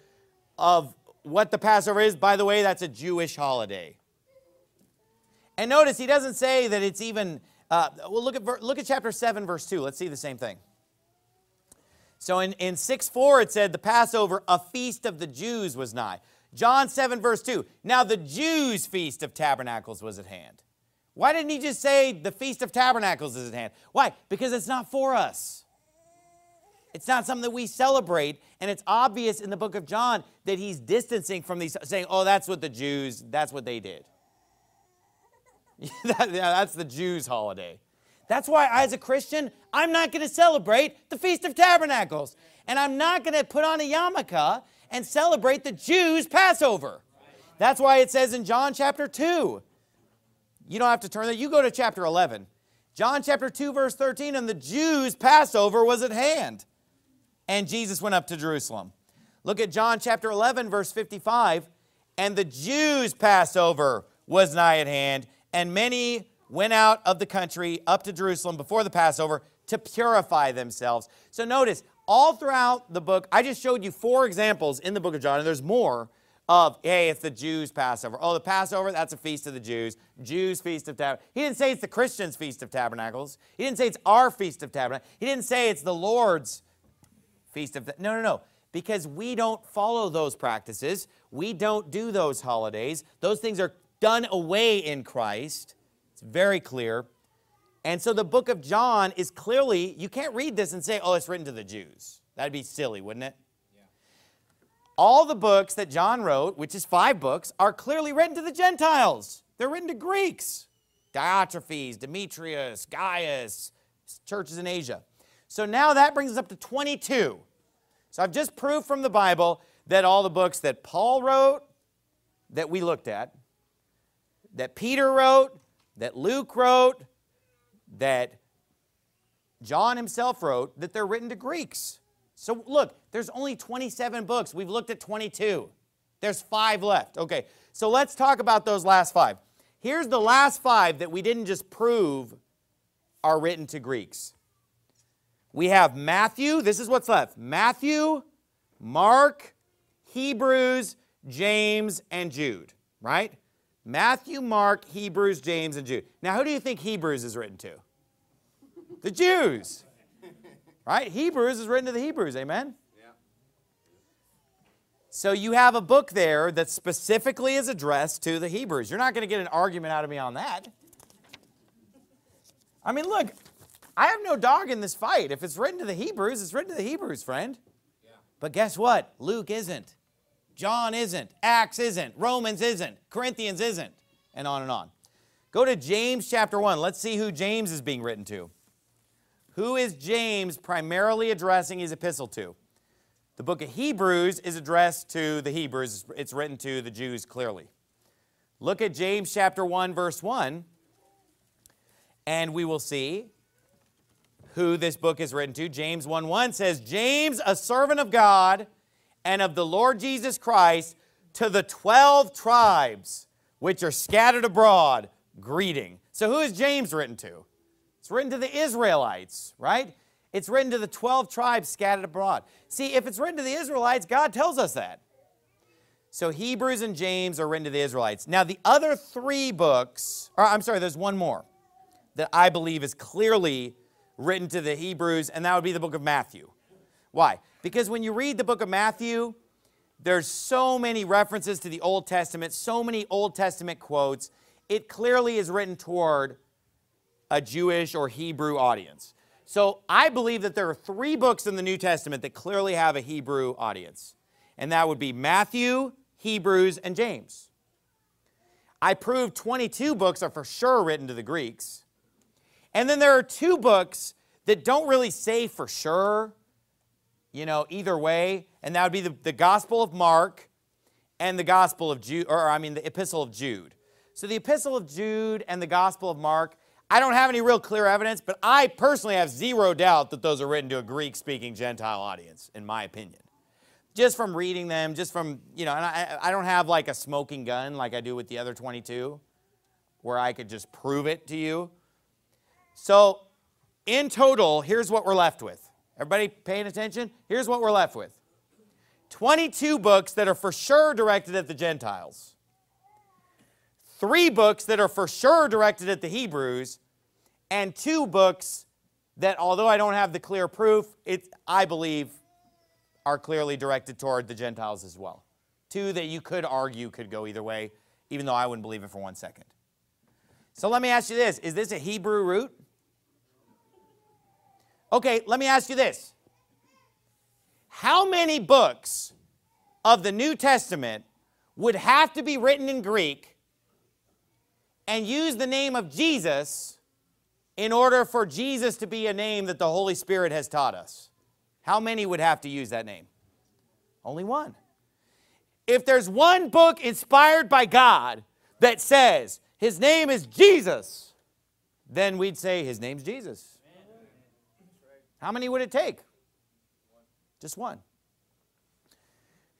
of what the Passover is. By the way, that's a Jewish holiday. And notice he doesn't say that it's even, uh, well, look at, look at chapter 7, verse 2. Let's see the same thing. So in, in 6 4, it said, The Passover, a feast of the Jews was nigh. John 7, verse 2. Now the Jews' feast of tabernacles was at hand. Why didn't he just say the feast of tabernacles is at hand? Why? Because it's not for us. It's not something that we celebrate, and it's obvious in the book of John that he's distancing from these, saying, oh, that's what the Jews, that's what they did. *laughs* that, yeah, that's the Jews' holiday. That's why, as a Christian, I'm not going to celebrate the Feast of Tabernacles. And I'm not going to put on a yarmulke and celebrate the Jews' Passover. That's why it says in John chapter 2. You don't have to turn there. You go to chapter 11. John chapter 2, verse 13, and the Jews' Passover was at hand. And Jesus went up to Jerusalem. Look at John chapter 11, verse 55. And the Jews' Passover was nigh at hand, and many went out of the country up to Jerusalem before the Passover to purify themselves. So notice, all throughout the book, I just showed you four examples in the book of John, and there's more of, hey, it's the Jews' Passover. Oh, the Passover, that's a feast of the Jews. Jews' Feast of Tabernacles. He didn't say it's the Christians' Feast of Tabernacles. He didn't say it's our Feast of Tabernacles. He didn't say it's the Lord's Feast of... No, no, no. Because we don't follow those practices. We don't do those holidays. Those things are done away in Christ. It's very clear. And so the book of John is clearly, you can't read this and say, oh, it's written to the Jews. That'd be silly, wouldn't it? All the books that John wrote, which is five books, are clearly written to the Gentiles. They're written to Greeks. Diotrephes, Demetrius, Gaius, churches in Asia. So now that brings us up to 22. So I've just proved from the Bible that all the books that Paul wrote, that we looked at, that Peter wrote, that Luke wrote, that John himself wrote, that they're written to Greeks. So look, there's only 27 books. We've looked at 22. There's five left. Okay, so let's talk about those last five. Here's the last five that we didn't just prove are written to Greeks. We have Matthew, this is what's left Matthew, Mark, Hebrews, James, and Jude, right? Matthew, Mark, Hebrews, James, and Jude. Now, who do you think Hebrews is written to? The Jews. Right? Hebrews is written to the Hebrews, amen? Yeah. So you have a book there that specifically is addressed to the Hebrews. You're not going to get an argument out of me on that. I mean, look, I have no dog in this fight. If it's written to the Hebrews, it's written to the Hebrews, friend. Yeah. But guess what? Luke isn't. John isn't. Acts isn't. Romans isn't. Corinthians isn't. And on and on. Go to James chapter 1. Let's see who James is being written to. Who is James primarily addressing his epistle to? The book of Hebrews is addressed to the Hebrews. It's written to the Jews clearly. Look at James chapter 1 verse 1 and we will see who this book is written to. James 1 1 says, James, a servant of God and of the Lord Jesus Christ, to the 12 tribes which are scattered abroad, greeting. So who is James written to? It's written to the Israelites, right? It's written to the 12 tribes scattered abroad. See, if it's written to the Israelites, God tells us that. So Hebrews and James are written to the Israelites. Now, the other three books, or I'm sorry, there's one more that I believe is clearly written to the Hebrews, and that would be the book of Matthew. Why? Because when you read the book of Matthew, there's so many references to the Old Testament, so many Old Testament quotes. It clearly is written toward a Jewish or Hebrew audience. So I believe that there are three books in the New Testament that clearly have a Hebrew audience, and that would be Matthew, Hebrews, and James. I proved 22 books are for sure written to the Greeks. And then there are two books that don't really say for sure, you know, either way, and that would be the, the Gospel of Mark and the Gospel of Jude, or I mean the Epistle of Jude. So the Epistle of Jude and the Gospel of Mark, I don't have any real clear evidence, but I personally have zero doubt that those are written to a Greek speaking Gentile audience, in my opinion. Just from reading them, just from, you know, and I, I don't have like a smoking gun like I do with the other 22, where I could just prove it to you. So, in total, here's what we're left with. Everybody paying attention? Here's what we're left with 22 books that are for sure directed at the Gentiles three books that are for sure directed at the Hebrews, and two books that, although I don't have the clear proof, it, I believe are clearly directed toward the Gentiles as well. Two that you could argue could go either way, even though I wouldn't believe it for one second. So let me ask you this Is this a Hebrew root? Okay, let me ask you this. How many books of the New Testament would have to be written in Greek and use the name of Jesus in order for Jesus to be a name that the Holy Spirit has taught us? How many would have to use that name? Only one. If there's one book inspired by God that says his name is Jesus, then we'd say his name's Jesus. How many would it take? Just one.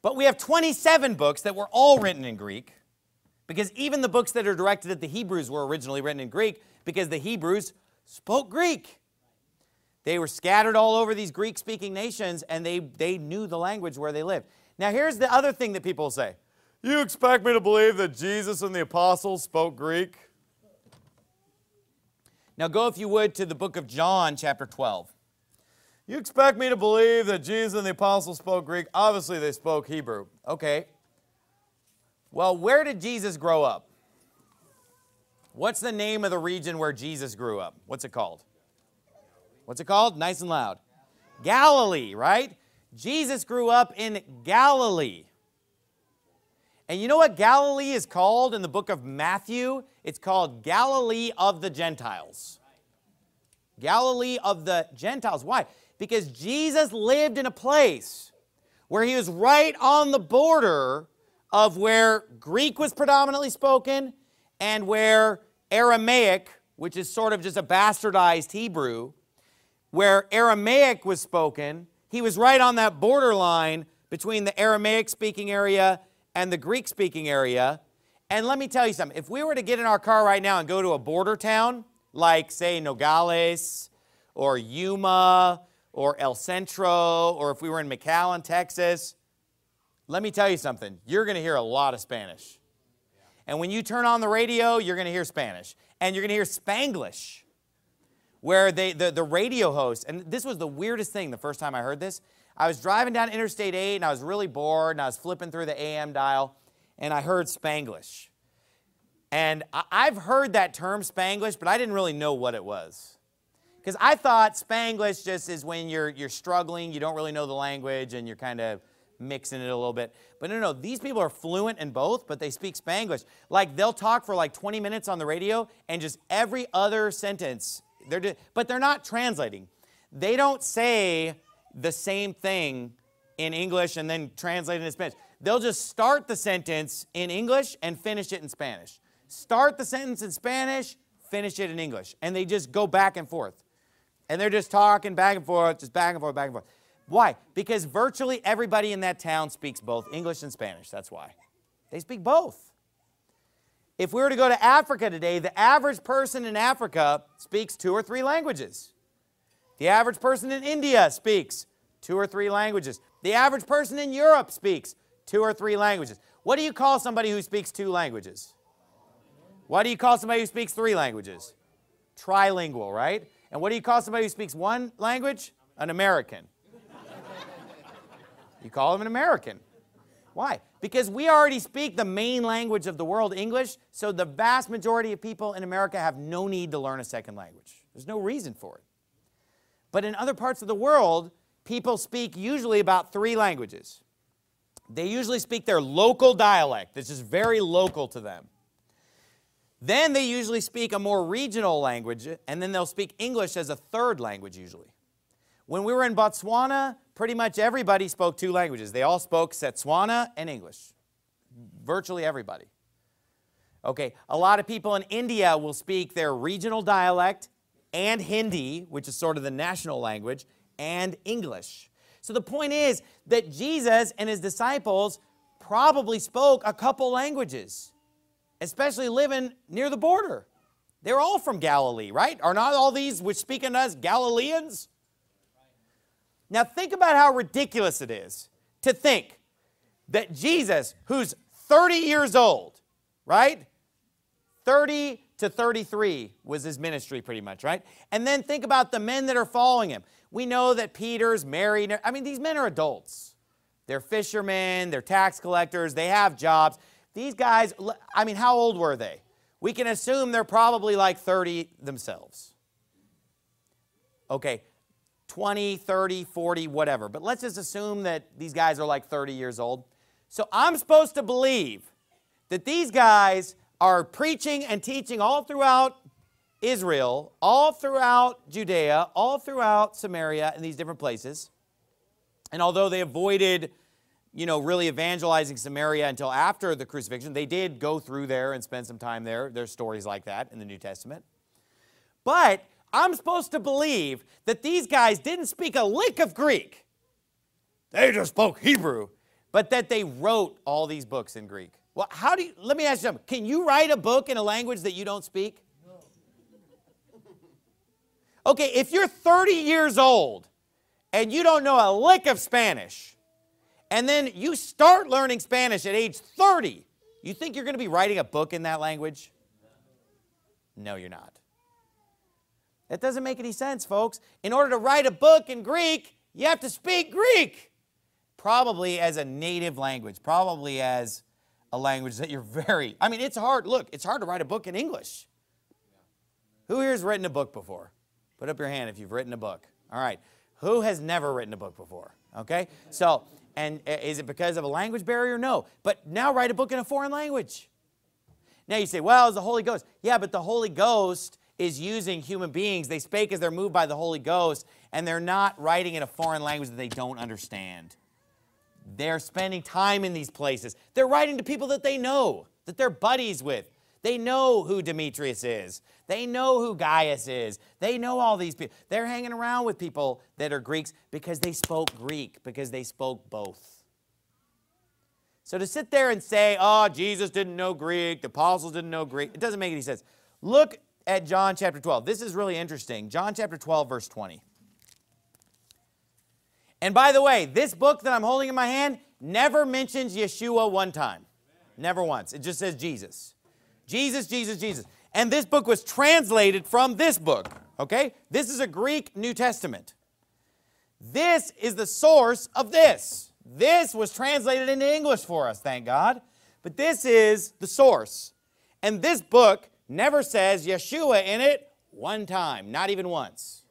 But we have 27 books that were all written in Greek, because even the books that are directed at the Hebrews were originally written in Greek, because the Hebrews spoke Greek. They were scattered all over these Greek speaking nations, and they, they knew the language where they lived. Now, here's the other thing that people say You expect me to believe that Jesus and the apostles spoke Greek? Now, go, if you would, to the book of John, chapter 12. You expect me to believe that Jesus and the apostles spoke Greek? Obviously, they spoke Hebrew. Okay. Well, where did Jesus grow up? What's the name of the region where Jesus grew up? What's it called? What's it called? Nice and loud. Galilee, right? Jesus grew up in Galilee. And you know what Galilee is called in the book of Matthew? It's called Galilee of the Gentiles. Galilee of the Gentiles. Why? Because Jesus lived in a place where he was right on the border of where Greek was predominantly spoken and where Aramaic, which is sort of just a bastardized Hebrew, where Aramaic was spoken, he was right on that borderline between the Aramaic speaking area and the Greek speaking area. And let me tell you something if we were to get in our car right now and go to a border town, like, say, Nogales or Yuma or El Centro, or if we were in McAllen, Texas, let me tell you something. You're going to hear a lot of Spanish. And when you turn on the radio, you're going to hear Spanish. And you're going to hear Spanglish, where they, the, the radio host, and this was the weirdest thing the first time I heard this. I was driving down Interstate 8 and I was really bored and I was flipping through the AM dial and I heard Spanglish. And I've heard that term Spanglish, but I didn't really know what it was. Because I thought Spanglish just is when you're, you're struggling, you don't really know the language, and you're kind of mixing it a little bit. But no, no, these people are fluent in both, but they speak Spanglish. Like they'll talk for like 20 minutes on the radio, and just every other sentence, they're just, but they're not translating. They don't say the same thing in English and then translate it in Spanish. They'll just start the sentence in English and finish it in Spanish. Start the sentence in Spanish, finish it in English. And they just go back and forth. And they're just talking back and forth, just back and forth, back and forth. Why? Because virtually everybody in that town speaks both English and Spanish. That's why. They speak both. If we were to go to Africa today, the average person in Africa speaks two or three languages. The average person in India speaks two or three languages. The average person in Europe speaks two or three languages. What do you call somebody who speaks two languages? What do you call somebody who speaks three languages? Trilingual, right? And what do you call somebody who speaks one language? An American. you call them an American. Why? Because we already speak the main language of the world, English, so the vast majority of people in America have no need to learn a second language. There's no reason for it. But in other parts of the world, people speak usually about three languages. They usually speak their local dialect that's just very local to them. Then they usually speak a more regional language, and then they'll speak English as a third language usually. When we were in Botswana, pretty much everybody spoke two languages. They all spoke Setswana and English. Virtually everybody. Okay, a lot of people in India will speak their regional dialect and Hindi, which is sort of the national language, and English. So the point is that Jesus and his disciples probably spoke a couple languages especially living near the border. They're all from Galilee, right? Are not all these which speak unto us Galileans? Now think about how ridiculous it is to think that Jesus, who's 30 years old, right? 30 to 33 was his ministry pretty much, right? And then think about the men that are following him. We know that Peter's married. I mean, these men are adults. They're fishermen, they're tax collectors, they have jobs. These guys, I mean, how old were they? We can assume they're probably like 30 themselves. Okay, 20, 30, 40, whatever. But let's just assume that these guys are like 30 years old. So I'm supposed to believe that these guys are preaching and teaching all throughout Israel, all throughout Judea, all throughout Samaria, and these different places. And although they avoided you know, really evangelizing Samaria until after the crucifixion. They did go through there and spend some time there. There's stories like that in the New Testament. But I'm supposed to believe that these guys didn't speak a lick of Greek. They just spoke Hebrew. but that they wrote all these books in Greek. Well, how do you, let me ask you something. Can you write a book in a language that you don't speak? Okay, if you're 30 years old and you don't know a lick of Spanish, and then you start learning Spanish at age 30, you think you're going to be writing a book in that language? No, you're not. That doesn't make any sense, folks. In order to write a book in Greek, you have to speak Greek. Probably as a native language, probably as a language that you're very, I mean, it's hard. Look, it's hard to write a book in English. Who here has written a book before? Put up your hand if you've written a book. All right. Who has never written a book before? Okay? So, and uh, is it because of a language barrier? No. But now write a book in a foreign language. Now you say, well, it's the Holy Ghost. Yeah, but the Holy Ghost is using human beings. They spake as they're moved by the Holy Ghost, and they're not writing in a foreign language that they don't understand. They're spending time in these places. They're writing to people that they know, that they're buddies with. They know who Demetrius is. They know who Gaius is. They know all these people. They're hanging around with people that are Greeks because they spoke Greek, because they spoke both. So to sit there and say, oh, Jesus didn't know Greek, the apostles didn't know Greek, it doesn't make any sense. Look at John chapter 12. This is really interesting. John chapter 12, verse 20. And by the way, this book that I'm holding in my hand never mentions Yeshua one time. Never once. It just says Jesus. Jesus, Jesus, Jesus. And this book was translated from this book, okay? This is a Greek New Testament. This is the source of this. This was translated into English for us, thank God. But this is the source. And this book never says Yeshua in it one time, not even once.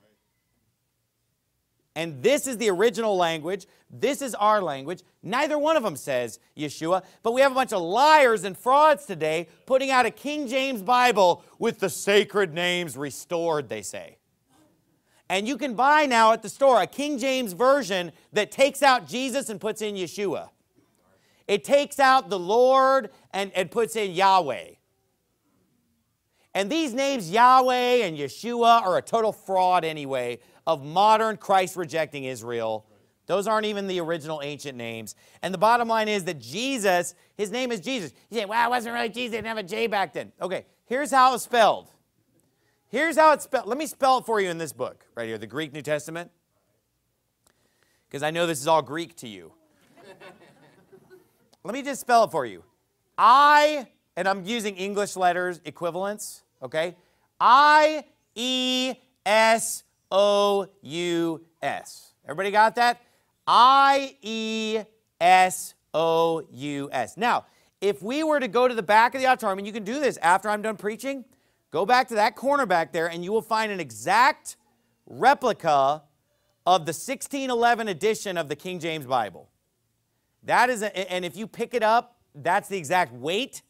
And this is the original language. This is our language. Neither one of them says Yeshua, but we have a bunch of liars and frauds today putting out a King James Bible with the sacred names restored, they say. And you can buy now at the store a King James version that takes out Jesus and puts in Yeshua. It takes out the Lord and, and puts in Yahweh. And these names, Yahweh and Yeshua, are a total fraud anyway of modern Christ rejecting Israel. Those aren't even the original ancient names. And the bottom line is that Jesus, his name is Jesus. You say, wow, it wasn't really Jesus, they didn't have a J back then. Okay, here's how it's spelled. Here's how it's spelled. Let me spell it for you in this book, right here, the Greek New Testament. Because I know this is all Greek to you. *laughs* Let me just spell it for you. I, and I'm using English letters equivalents, okay? I E S O U S. Everybody got that? I E S O U S. Now, if we were to go to the back of the auditorium, and you can do this after I'm done preaching, go back to that corner back there, and you will find an exact replica of the 1611 edition of the King James Bible. That is, a, and if you pick it up, that's the exact weight.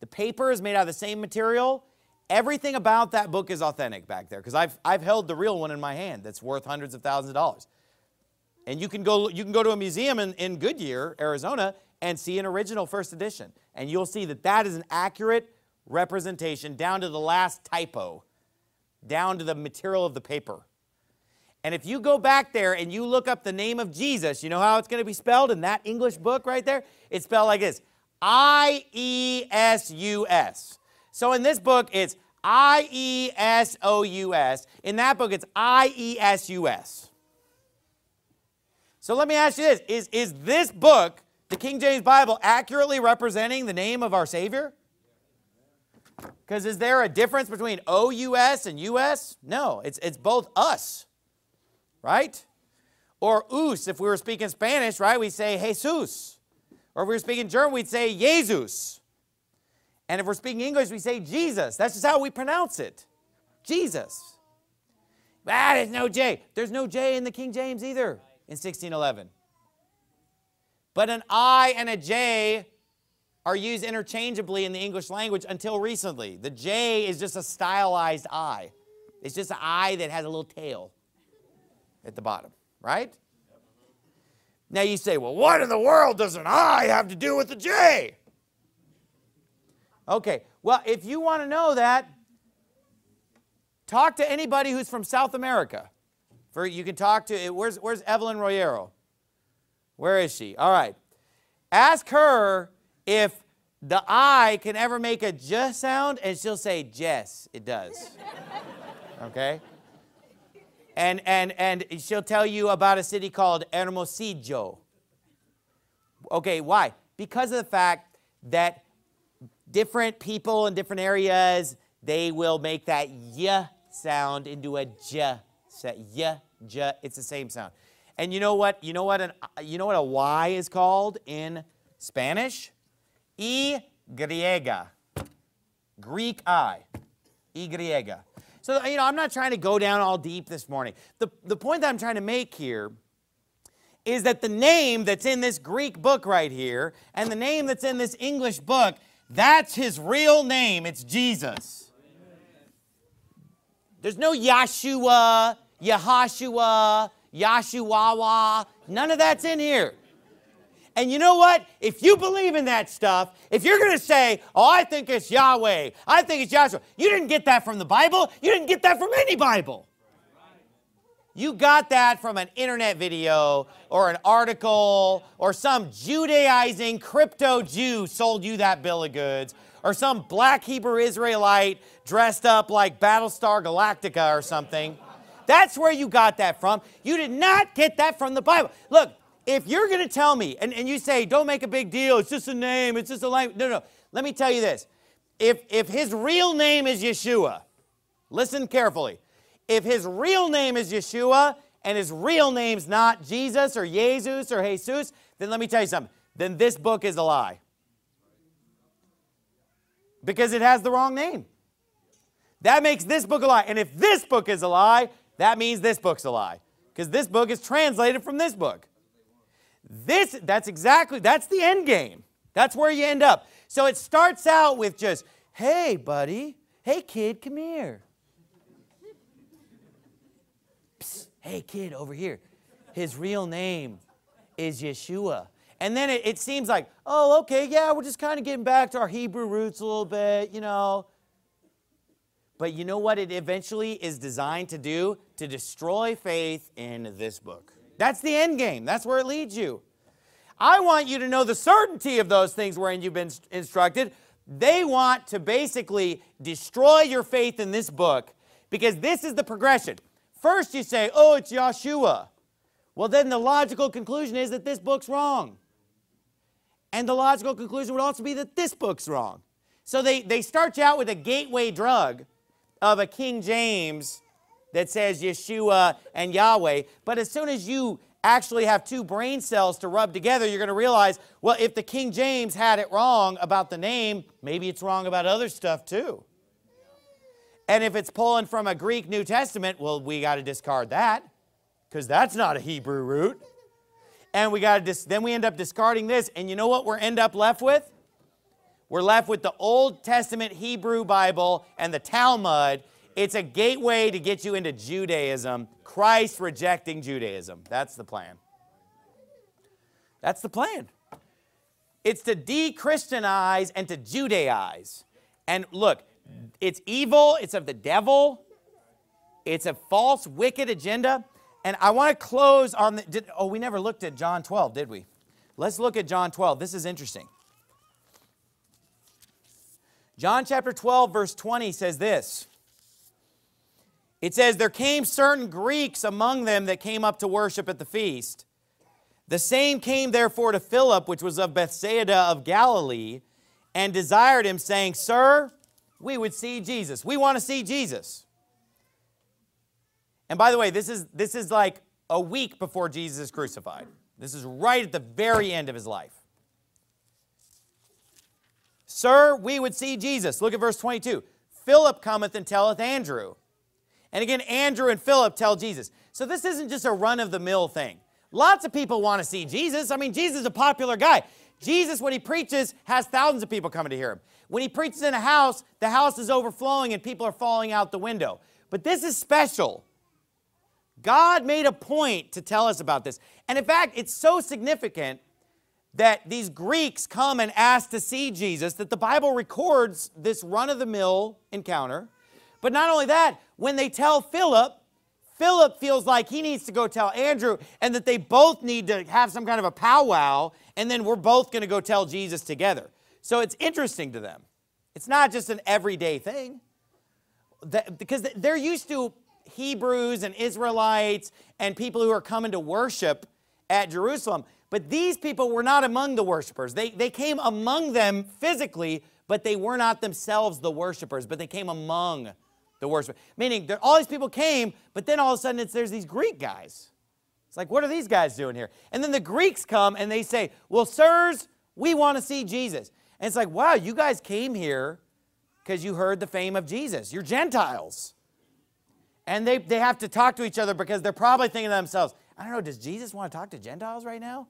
The paper is made out of the same material. Everything about that book is authentic back there because I've, I've held the real one in my hand that's worth hundreds of thousands of dollars. And you can go, you can go to a museum in, in Goodyear, Arizona, and see an original first edition. And you'll see that that is an accurate representation down to the last typo, down to the material of the paper. And if you go back there and you look up the name of Jesus, you know how it's going to be spelled in that English book right there? It's spelled like this I E S U S. So in this book, it's I E S O U S. In that book, it's I E S U S. So let me ask you this is, is this book, the King James Bible, accurately representing the name of our Savior? Because is there a difference between O-U-S and U-S? No, it's, it's both us, right? Or us, if we were speaking Spanish, right, we say Jesus. Or if we were speaking German, we'd say Jesus. And if we're speaking English, we say Jesus. That's just how we pronounce it. Jesus. Ah, there's no J. There's no J in the King James either in 1611. But an I and a J are used interchangeably in the English language until recently. The J is just a stylized I. It's just an I that has a little tail at the bottom, right? Now you say, well, what in the world does an I have to do with the J? Okay, well, if you want to know that, talk to anybody who's from South America. For you can talk to where's where's Evelyn Royero? Where is she? All right. Ask her if the I can ever make a j sound, and she'll say, yes, it does. *laughs* okay? And, and, and she'll tell you about a city called Hermosillo. Okay, why? Because of the fact that different people in different areas, they will make that y sound into a j. Y, j. It's the same sound. And you know what? You know what an uh, you know what a y is called in Spanish? Y griega. Greek I. Y griega. So, uh, you know, I'm not trying to go down all deep this morning. The, the point that I'm trying to make here is that the name that's in this Greek book right here and the name that's in this English book, that's his real name. It's Jesus. There's no Yeshua, Yahashua, Yashuawa. None of that's in here. And you know what? If you believe in that stuff, if you're going to say, oh, I think it's Yahweh, I think it's Joshua, you didn't get that from the Bible. You didn't get that from any Bible. You got that from an internet video or an article or some Judaizing crypto Jew sold you that bill of goods or some black Hebrew Israelite dressed up like Battlestar Galactica or something. That's where you got that from. You did not get that from the Bible. Look, if you're going to tell me, and, and you say, don't make a big deal, it's just a name, it's just a language. No, no. Let me tell you this. If, if his real name is Yeshua, listen carefully. If his real name is Yeshua and his real name's not Jesus or Jesus or Jesus, then let me tell you something. Then this book is a lie. Because it has the wrong name. That makes this book a lie. And if this book is a lie, that means this book's a lie. Because this book is translated from this book. This, that's exactly, that's the end game. That's where you end up. So it starts out with just, hey, buddy, hey, kid, come here. Psst, hey, kid, over here. His real name is Yeshua. And then it, it seems like, oh, okay, yeah, we're just kind of getting back to our Hebrew roots a little bit, you know. But you know what it eventually is designed to do? To destroy faith in this book. That's the end game. That's where it leads you. I want you to know the certainty of those things wherein you've been instructed. They want to basically destroy your faith in this book because this is the progression. First, you say, oh, it's Yeshua. Well, then the logical conclusion is that this book's wrong. And the logical conclusion would also be that this book's wrong. So they, they start you out with a gateway drug of a King James that says Yeshua and Yahweh. But as soon as you actually have two brain cells to rub together, you're going to realize, well, if the King James had it wrong about the name, maybe it's wrong about other stuff too. And if it's pulling from a Greek New Testament, well, we got to discard that because that's not a Hebrew root. And we got to then we end up discarding this, and you know what we're end up left with? We're left with the Old Testament Hebrew Bible and the Talmud, it's a gateway to get you into Judaism, Christ rejecting Judaism. That's the plan. That's the plan. It's to de Christianize and to Judaize. And look, it's evil, it's of the devil, it's a false, wicked agenda. And I want to close on the. Did, oh, we never looked at John 12, did we? Let's look at John 12. This is interesting. John chapter 12, verse 20 says this. It says, There came certain Greeks among them that came up to worship at the feast. The same came therefore to Philip, which was of Bethsaida of Galilee, and desired him, saying, Sir, we would see Jesus. We want to see Jesus. And by the way, this is, this is like a week before Jesus is crucified. This is right at the very end of his life. Sir, we would see Jesus. Look at verse 22. Philip cometh and telleth Andrew. And again, Andrew and Philip tell Jesus. So this isn't just a run of the mill thing. Lots of people want to see Jesus. I mean, Jesus is a popular guy. Jesus, when he preaches, has thousands of people coming to hear him. When he preaches in a house, the house is overflowing and people are falling out the window. But this is special. God made a point to tell us about this. And in fact, it's so significant that these Greeks come and ask to see Jesus that the Bible records this run of the mill encounter. But not only that, when they tell Philip, Philip feels like he needs to go tell Andrew and that they both need to have some kind of a powwow and then we're both going to go tell Jesus together. So it's interesting to them. It's not just an everyday thing. That, because they're used to Hebrews and Israelites and people who are coming to worship at Jerusalem. But these people were not among the worshipers. They, they came among them physically, but they were not themselves the worshipers, but they came among the worshipers. Meaning, all these people came, but then all of a sudden there's these Greek guys. It's like, what are these guys doing here? And then the Greeks come and they say, well, sirs, we want to see Jesus. And it's like, wow, you guys came here because you heard the fame of Jesus. You're Gentiles. And they, they have to talk to each other because they're probably thinking to themselves, I don't know, does Jesus want to talk to Gentiles right now?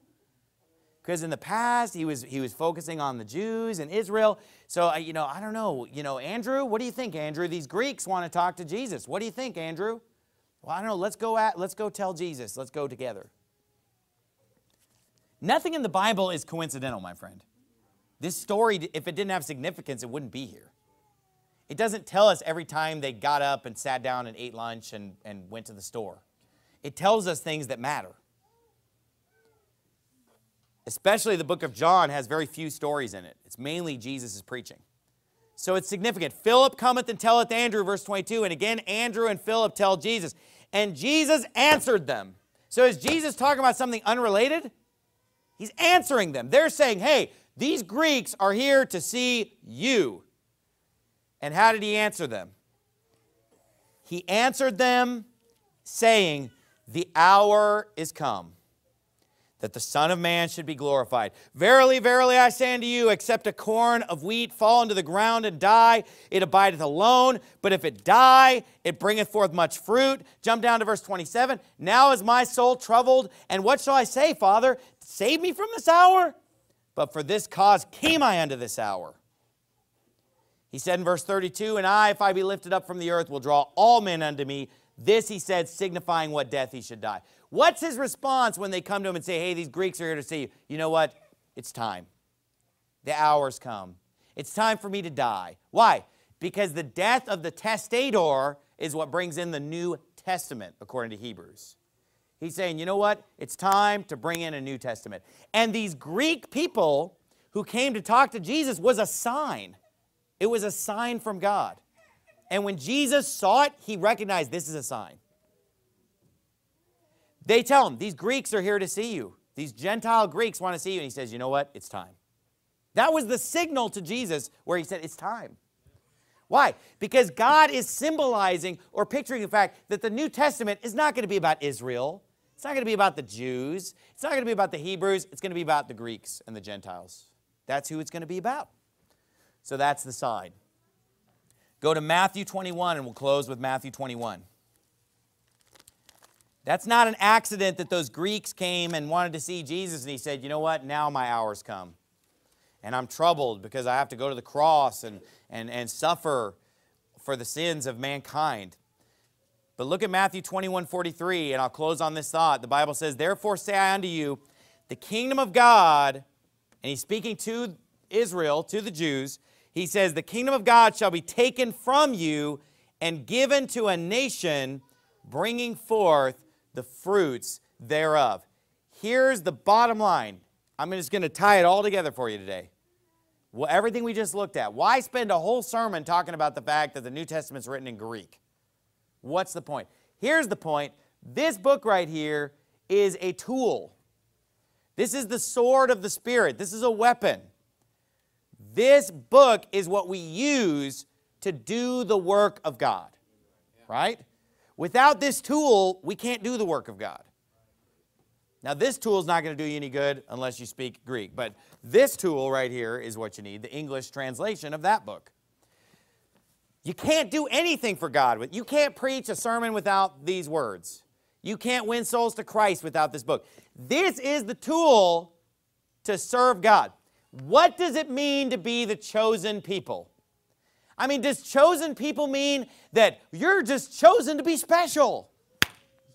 Because in the past, he was, he was focusing on the Jews and Israel. So, you know, I don't know. You know, Andrew, what do you think, Andrew? These Greeks want to talk to Jesus. What do you think, Andrew? Well, I don't know. Let's go, at, let's go tell Jesus. Let's go together. Nothing in the Bible is coincidental, my friend. This story, if it didn't have significance, it wouldn't be here. It doesn't tell us every time they got up and sat down and ate lunch and, and went to the store. It tells us things that matter. Especially the book of John has very few stories in it. It's mainly Jesus' preaching. So it's significant. Philip cometh and telleth Andrew, verse 22. And again, Andrew and Philip tell Jesus. And Jesus answered them. So is Jesus talking about something unrelated? He's answering them. They're saying, hey, these Greeks are here to see you. And how did he answer them? He answered them saying, The hour is come that the Son of Man should be glorified. Verily, verily, I say unto you, except a corn of wheat fall into the ground and die, it abideth alone. But if it die, it bringeth forth much fruit. Jump down to verse 27. Now is my soul troubled, and what shall I say, Father? Save me from this hour? But for this cause came I unto this hour. He said in verse 32, And I, if I be lifted up from the earth, will draw all men unto me. This he said, signifying what death he should die. What's his response when they come to him and say, Hey, these Greeks are here to see you? You know what? It's time. The hour's come. It's time for me to die. Why? Because the death of the testator is what brings in the New Testament, according to Hebrews. He's saying, you know what? It's time to bring in a New Testament. And these Greek people who came to talk to Jesus was a sign. It was a sign from God. And when Jesus saw it, he recognized this is a sign. They tell him, These Greeks are here to see you. These Gentile Greeks want to see you. And he says, You know what? It's time. That was the signal to Jesus where he said, It's time. Why? Because God is symbolizing or picturing the fact that the New Testament is not going to be about Israel. It's not going to be about the Jews. It's not going to be about the Hebrews. It's going to be about the Greeks and the Gentiles. That's who it's going to be about. So that's the sign. Go to Matthew 21, and we'll close with Matthew 21. That's not an accident that those Greeks came and wanted to see Jesus, and he said, You know what? Now my hour's come. And I'm troubled because I have to go to the cross and, and, and suffer for the sins of mankind. But look at Matthew 21 43, and I'll close on this thought. The Bible says, Therefore say I unto you, the kingdom of God, and he's speaking to Israel, to the Jews, he says, The kingdom of God shall be taken from you and given to a nation, bringing forth the fruits thereof. Here's the bottom line. I'm just going to tie it all together for you today. Well, everything we just looked at. Why spend a whole sermon talking about the fact that the New Testament's written in Greek? What's the point? Here's the point. This book right here is a tool. This is the sword of the Spirit. This is a weapon. This book is what we use to do the work of God, right? Without this tool, we can't do the work of God. Now, this tool is not going to do you any good unless you speak Greek, but this tool right here is what you need the English translation of that book. You can't do anything for God. You can't preach a sermon without these words. You can't win souls to Christ without this book. This is the tool to serve God. What does it mean to be the chosen people? I mean, does chosen people mean that you're just chosen to be special?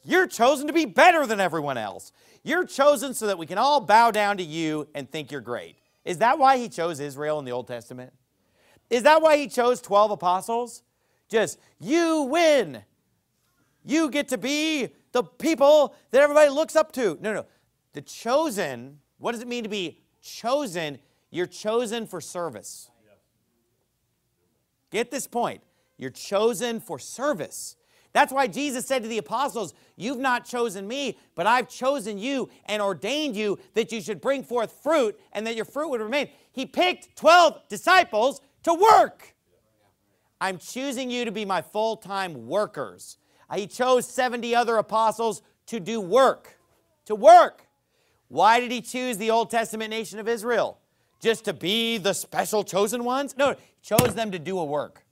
You're chosen to be better than everyone else. You're chosen so that we can all bow down to you and think you're great. Is that why he chose Israel in the Old Testament? Is that why he chose 12 apostles? Just, you win. You get to be the people that everybody looks up to. No, no. The chosen What does it mean to be chosen? You're chosen for service. Get this point. You're chosen for service. That's why Jesus said to the apostles, You've not chosen me, but I've chosen you and ordained you that you should bring forth fruit and that your fruit would remain. He picked 12 disciples to work. I'm choosing you to be my full time workers. Uh, he chose 70 other apostles to do work. To work. Why did he choose the Old Testament nation of Israel? Just to be the special chosen ones? No, chose them to do a work.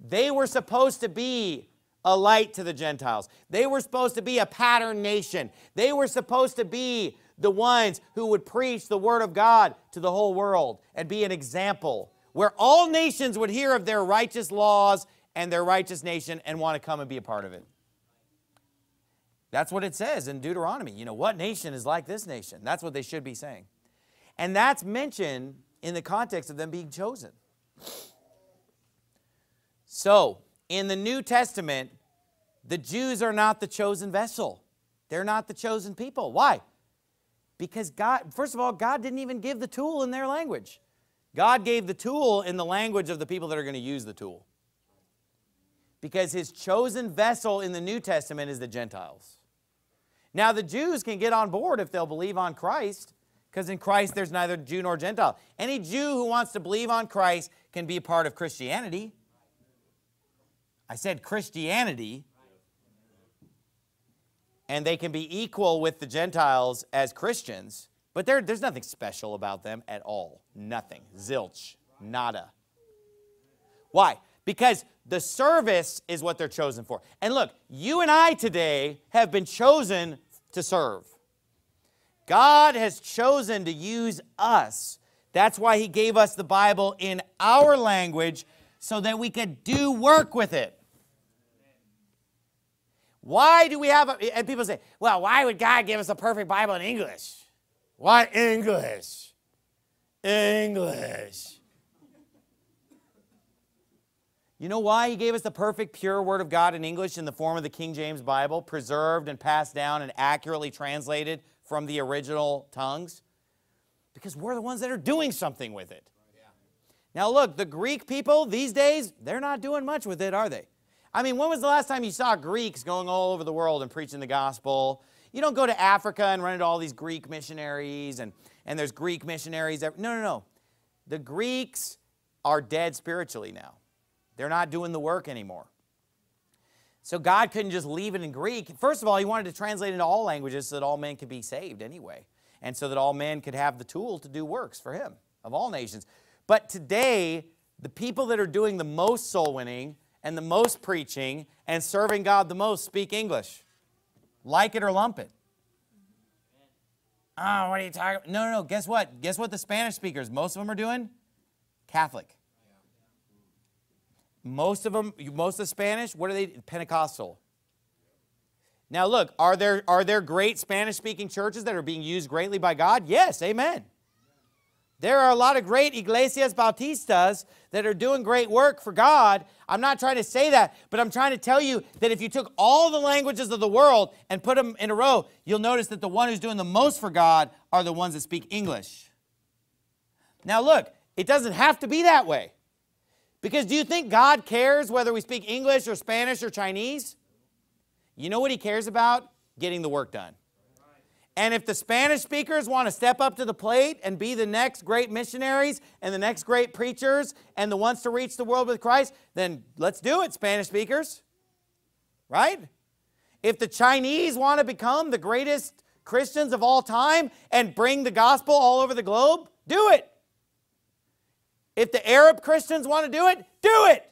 They were supposed to be a light to the Gentiles. They were supposed to be a pattern nation. They were supposed to be the ones who would preach the word of God to the whole world and be an example where all nations would hear of their righteous laws and their righteous nation and want to come and be a part of it. That's what it says in Deuteronomy. You know, what nation is like this nation? That's what they should be saying. And that's mentioned in the context of them being chosen. So, in the New Testament, the Jews are not the chosen vessel. They're not the chosen people. Why? Because God, first of all, God didn't even give the tool in their language. God gave the tool in the language of the people that are going to use the tool. Because his chosen vessel in the New Testament is the Gentiles. Now, the Jews can get on board if they'll believe on Christ, because in Christ there's neither Jew nor Gentile. Any Jew who wants to believe on Christ can be a part of Christianity. I said Christianity. And they can be equal with the Gentiles as Christians, but there's nothing special about them at all. Nothing. Zilch. Nada. Why? Because the service is what they're chosen for. And look, you and I today have been chosen to serve. God has chosen to use us. That's why He gave us the Bible in our language so that we could do work with it. Why do we have a, and people say, well, why would God give us a perfect Bible in English? What English? English. You know why he gave us the perfect, pure Word of God in English in the form of the King James Bible, preserved and passed down and accurately translated from the original tongues? Because we're the ones that are doing something with it. Now, look, the Greek people these days, they're not doing much with it, are they? I mean, when was the last time you saw Greeks going all over the world and preaching the gospel? You don't go to Africa and run into all these Greek missionaries and, and there's Greek missionaries. No, no, no. The Greeks are dead spiritually now. They're not doing the work anymore. So God couldn't just leave it in Greek. First of all, he wanted to translate into all languages so that all men could be saved anyway, and so that all men could have the tool to do works for him of all nations. But today, the people that are doing the most soul winning and the most preaching and serving God the most speak English. Like it or lump it. Oh, what are you talking about? No, no, no. Guess what? Guess what the Spanish speakers, most of them are doing? Catholic. Most of them, most of the Spanish, what are they? Pentecostal. Now look, are there, are there great Spanish speaking churches that are being used greatly by God? Yes, amen. There are a lot of great iglesias bautistas that are doing great work for God. I'm not trying to say that, but I'm trying to tell you that if you took all the languages of the world and put them in a row, you'll notice that the one who's doing the most for God are the ones that speak English. Now, look, it doesn't have to be that way. Because do you think God cares whether we speak English or Spanish or Chinese? You know what He cares about? Getting the work done. And if the Spanish speakers want to step up to the plate and be the next great missionaries and the next great preachers and the ones to reach the world with Christ, then let's do it, Spanish speakers. Right? If the Chinese want to become the greatest Christians of all time and bring the gospel all over the globe, do it. If the Arab Christians want to do it, do it.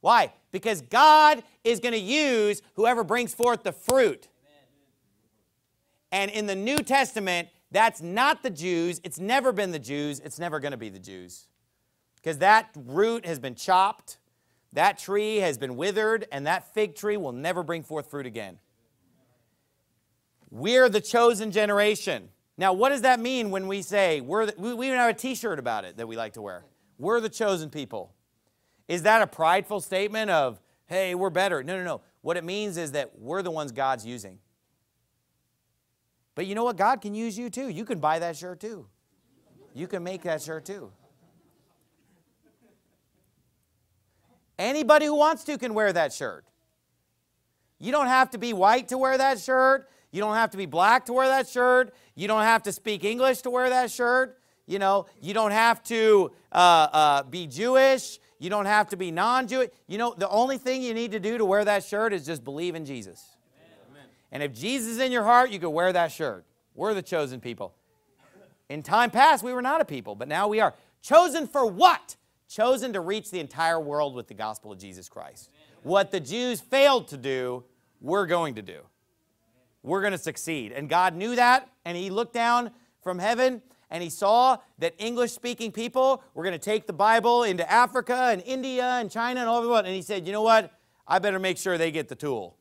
Why? Because God is going to use whoever brings forth the fruit. And in the New Testament, that's not the Jews. It's never been the Jews. It's never going to be the Jews. Because that root has been chopped, that tree has been withered, and that fig tree will never bring forth fruit again. We're the chosen generation. Now, what does that mean when we say, we're the, we, even have a t shirt about it that we like to wear? We're the chosen people. Is that a prideful statement of, hey, we're better? No, no, no. What it means is that we're the ones God's using. But you know what? God can use you too. You can buy that shirt too. You can make that shirt too. Anybody who wants to can wear that shirt. You don't have to be white to wear that shirt. You don't have to be black to wear that shirt. You don't have to speak English to wear that shirt. You know, you don't have to uh, uh, be Jewish. You don't have to be non Jewish. You know, the only thing you need to do to wear that shirt is just believe in Jesus. Amen. And if Jesus is in your heart, you can wear that shirt. We're the chosen people. In time past, we were not a people, but now we are. Chosen for what? Chosen to reach the entire world with the gospel of Jesus Christ. What the Jews failed to do, we're going to do. We're going to succeed. And God knew that, and He looked down from heaven and He saw that English speaking people were going to take the Bible into Africa and India and China and all over the world. And He said, you know what? I better make sure they get the tool.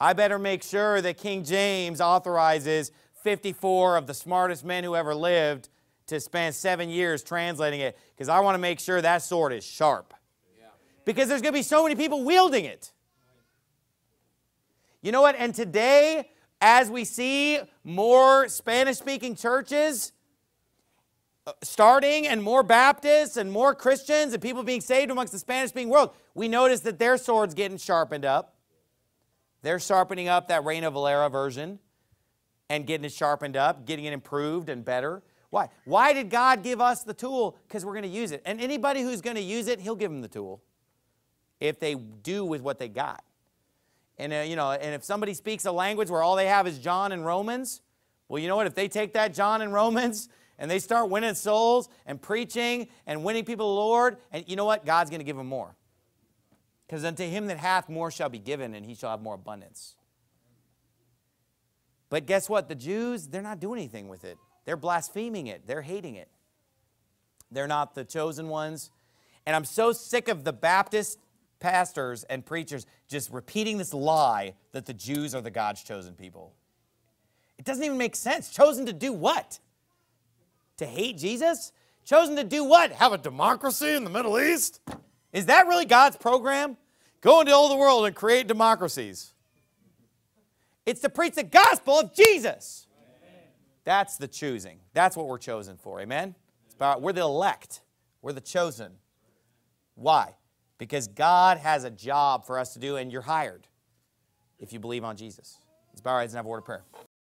I better make sure that King James authorizes 54 of the smartest men who ever lived to spend seven years translating it because I want to make sure that sword is sharp. Because there's going to be so many people wielding it. You know what? And today, as we see more Spanish speaking churches uh, starting and more Baptists and more Christians and people being saved amongst the Spanish speaking world, we notice that their sword's getting sharpened up. They're sharpening up that Reina Valera version and getting it sharpened up, getting it improved and better. Why? Why did God give us the tool? Because we're going to use it. And anybody who's going to use it, He'll give them the tool if they do with what they got. And, uh, you know, and if somebody speaks a language where all they have is John and Romans, well, you know what? If they take that John and Romans and they start winning souls and preaching and winning people to the Lord, and you know what? God's going to give them more. Because unto him that hath more shall be given, and he shall have more abundance. But guess what? The Jews, they're not doing anything with it. They're blaspheming it, they're hating it. They're not the chosen ones. And I'm so sick of the Baptist pastors and preachers just repeating this lie that the Jews are the God's chosen people. It doesn't even make sense. Chosen to do what? To hate Jesus? Chosen to do what? Have a democracy in the Middle East? Is that really God's program? Go into all the world and create democracies. It's to preach the gospel of Jesus. That's the choosing. That's what we're chosen for. Amen? About, we're the elect. We're the chosen. Why? Because God has a job for us to do, and you're hired if you believe on Jesus. Let's bow our heads and have a word of prayer.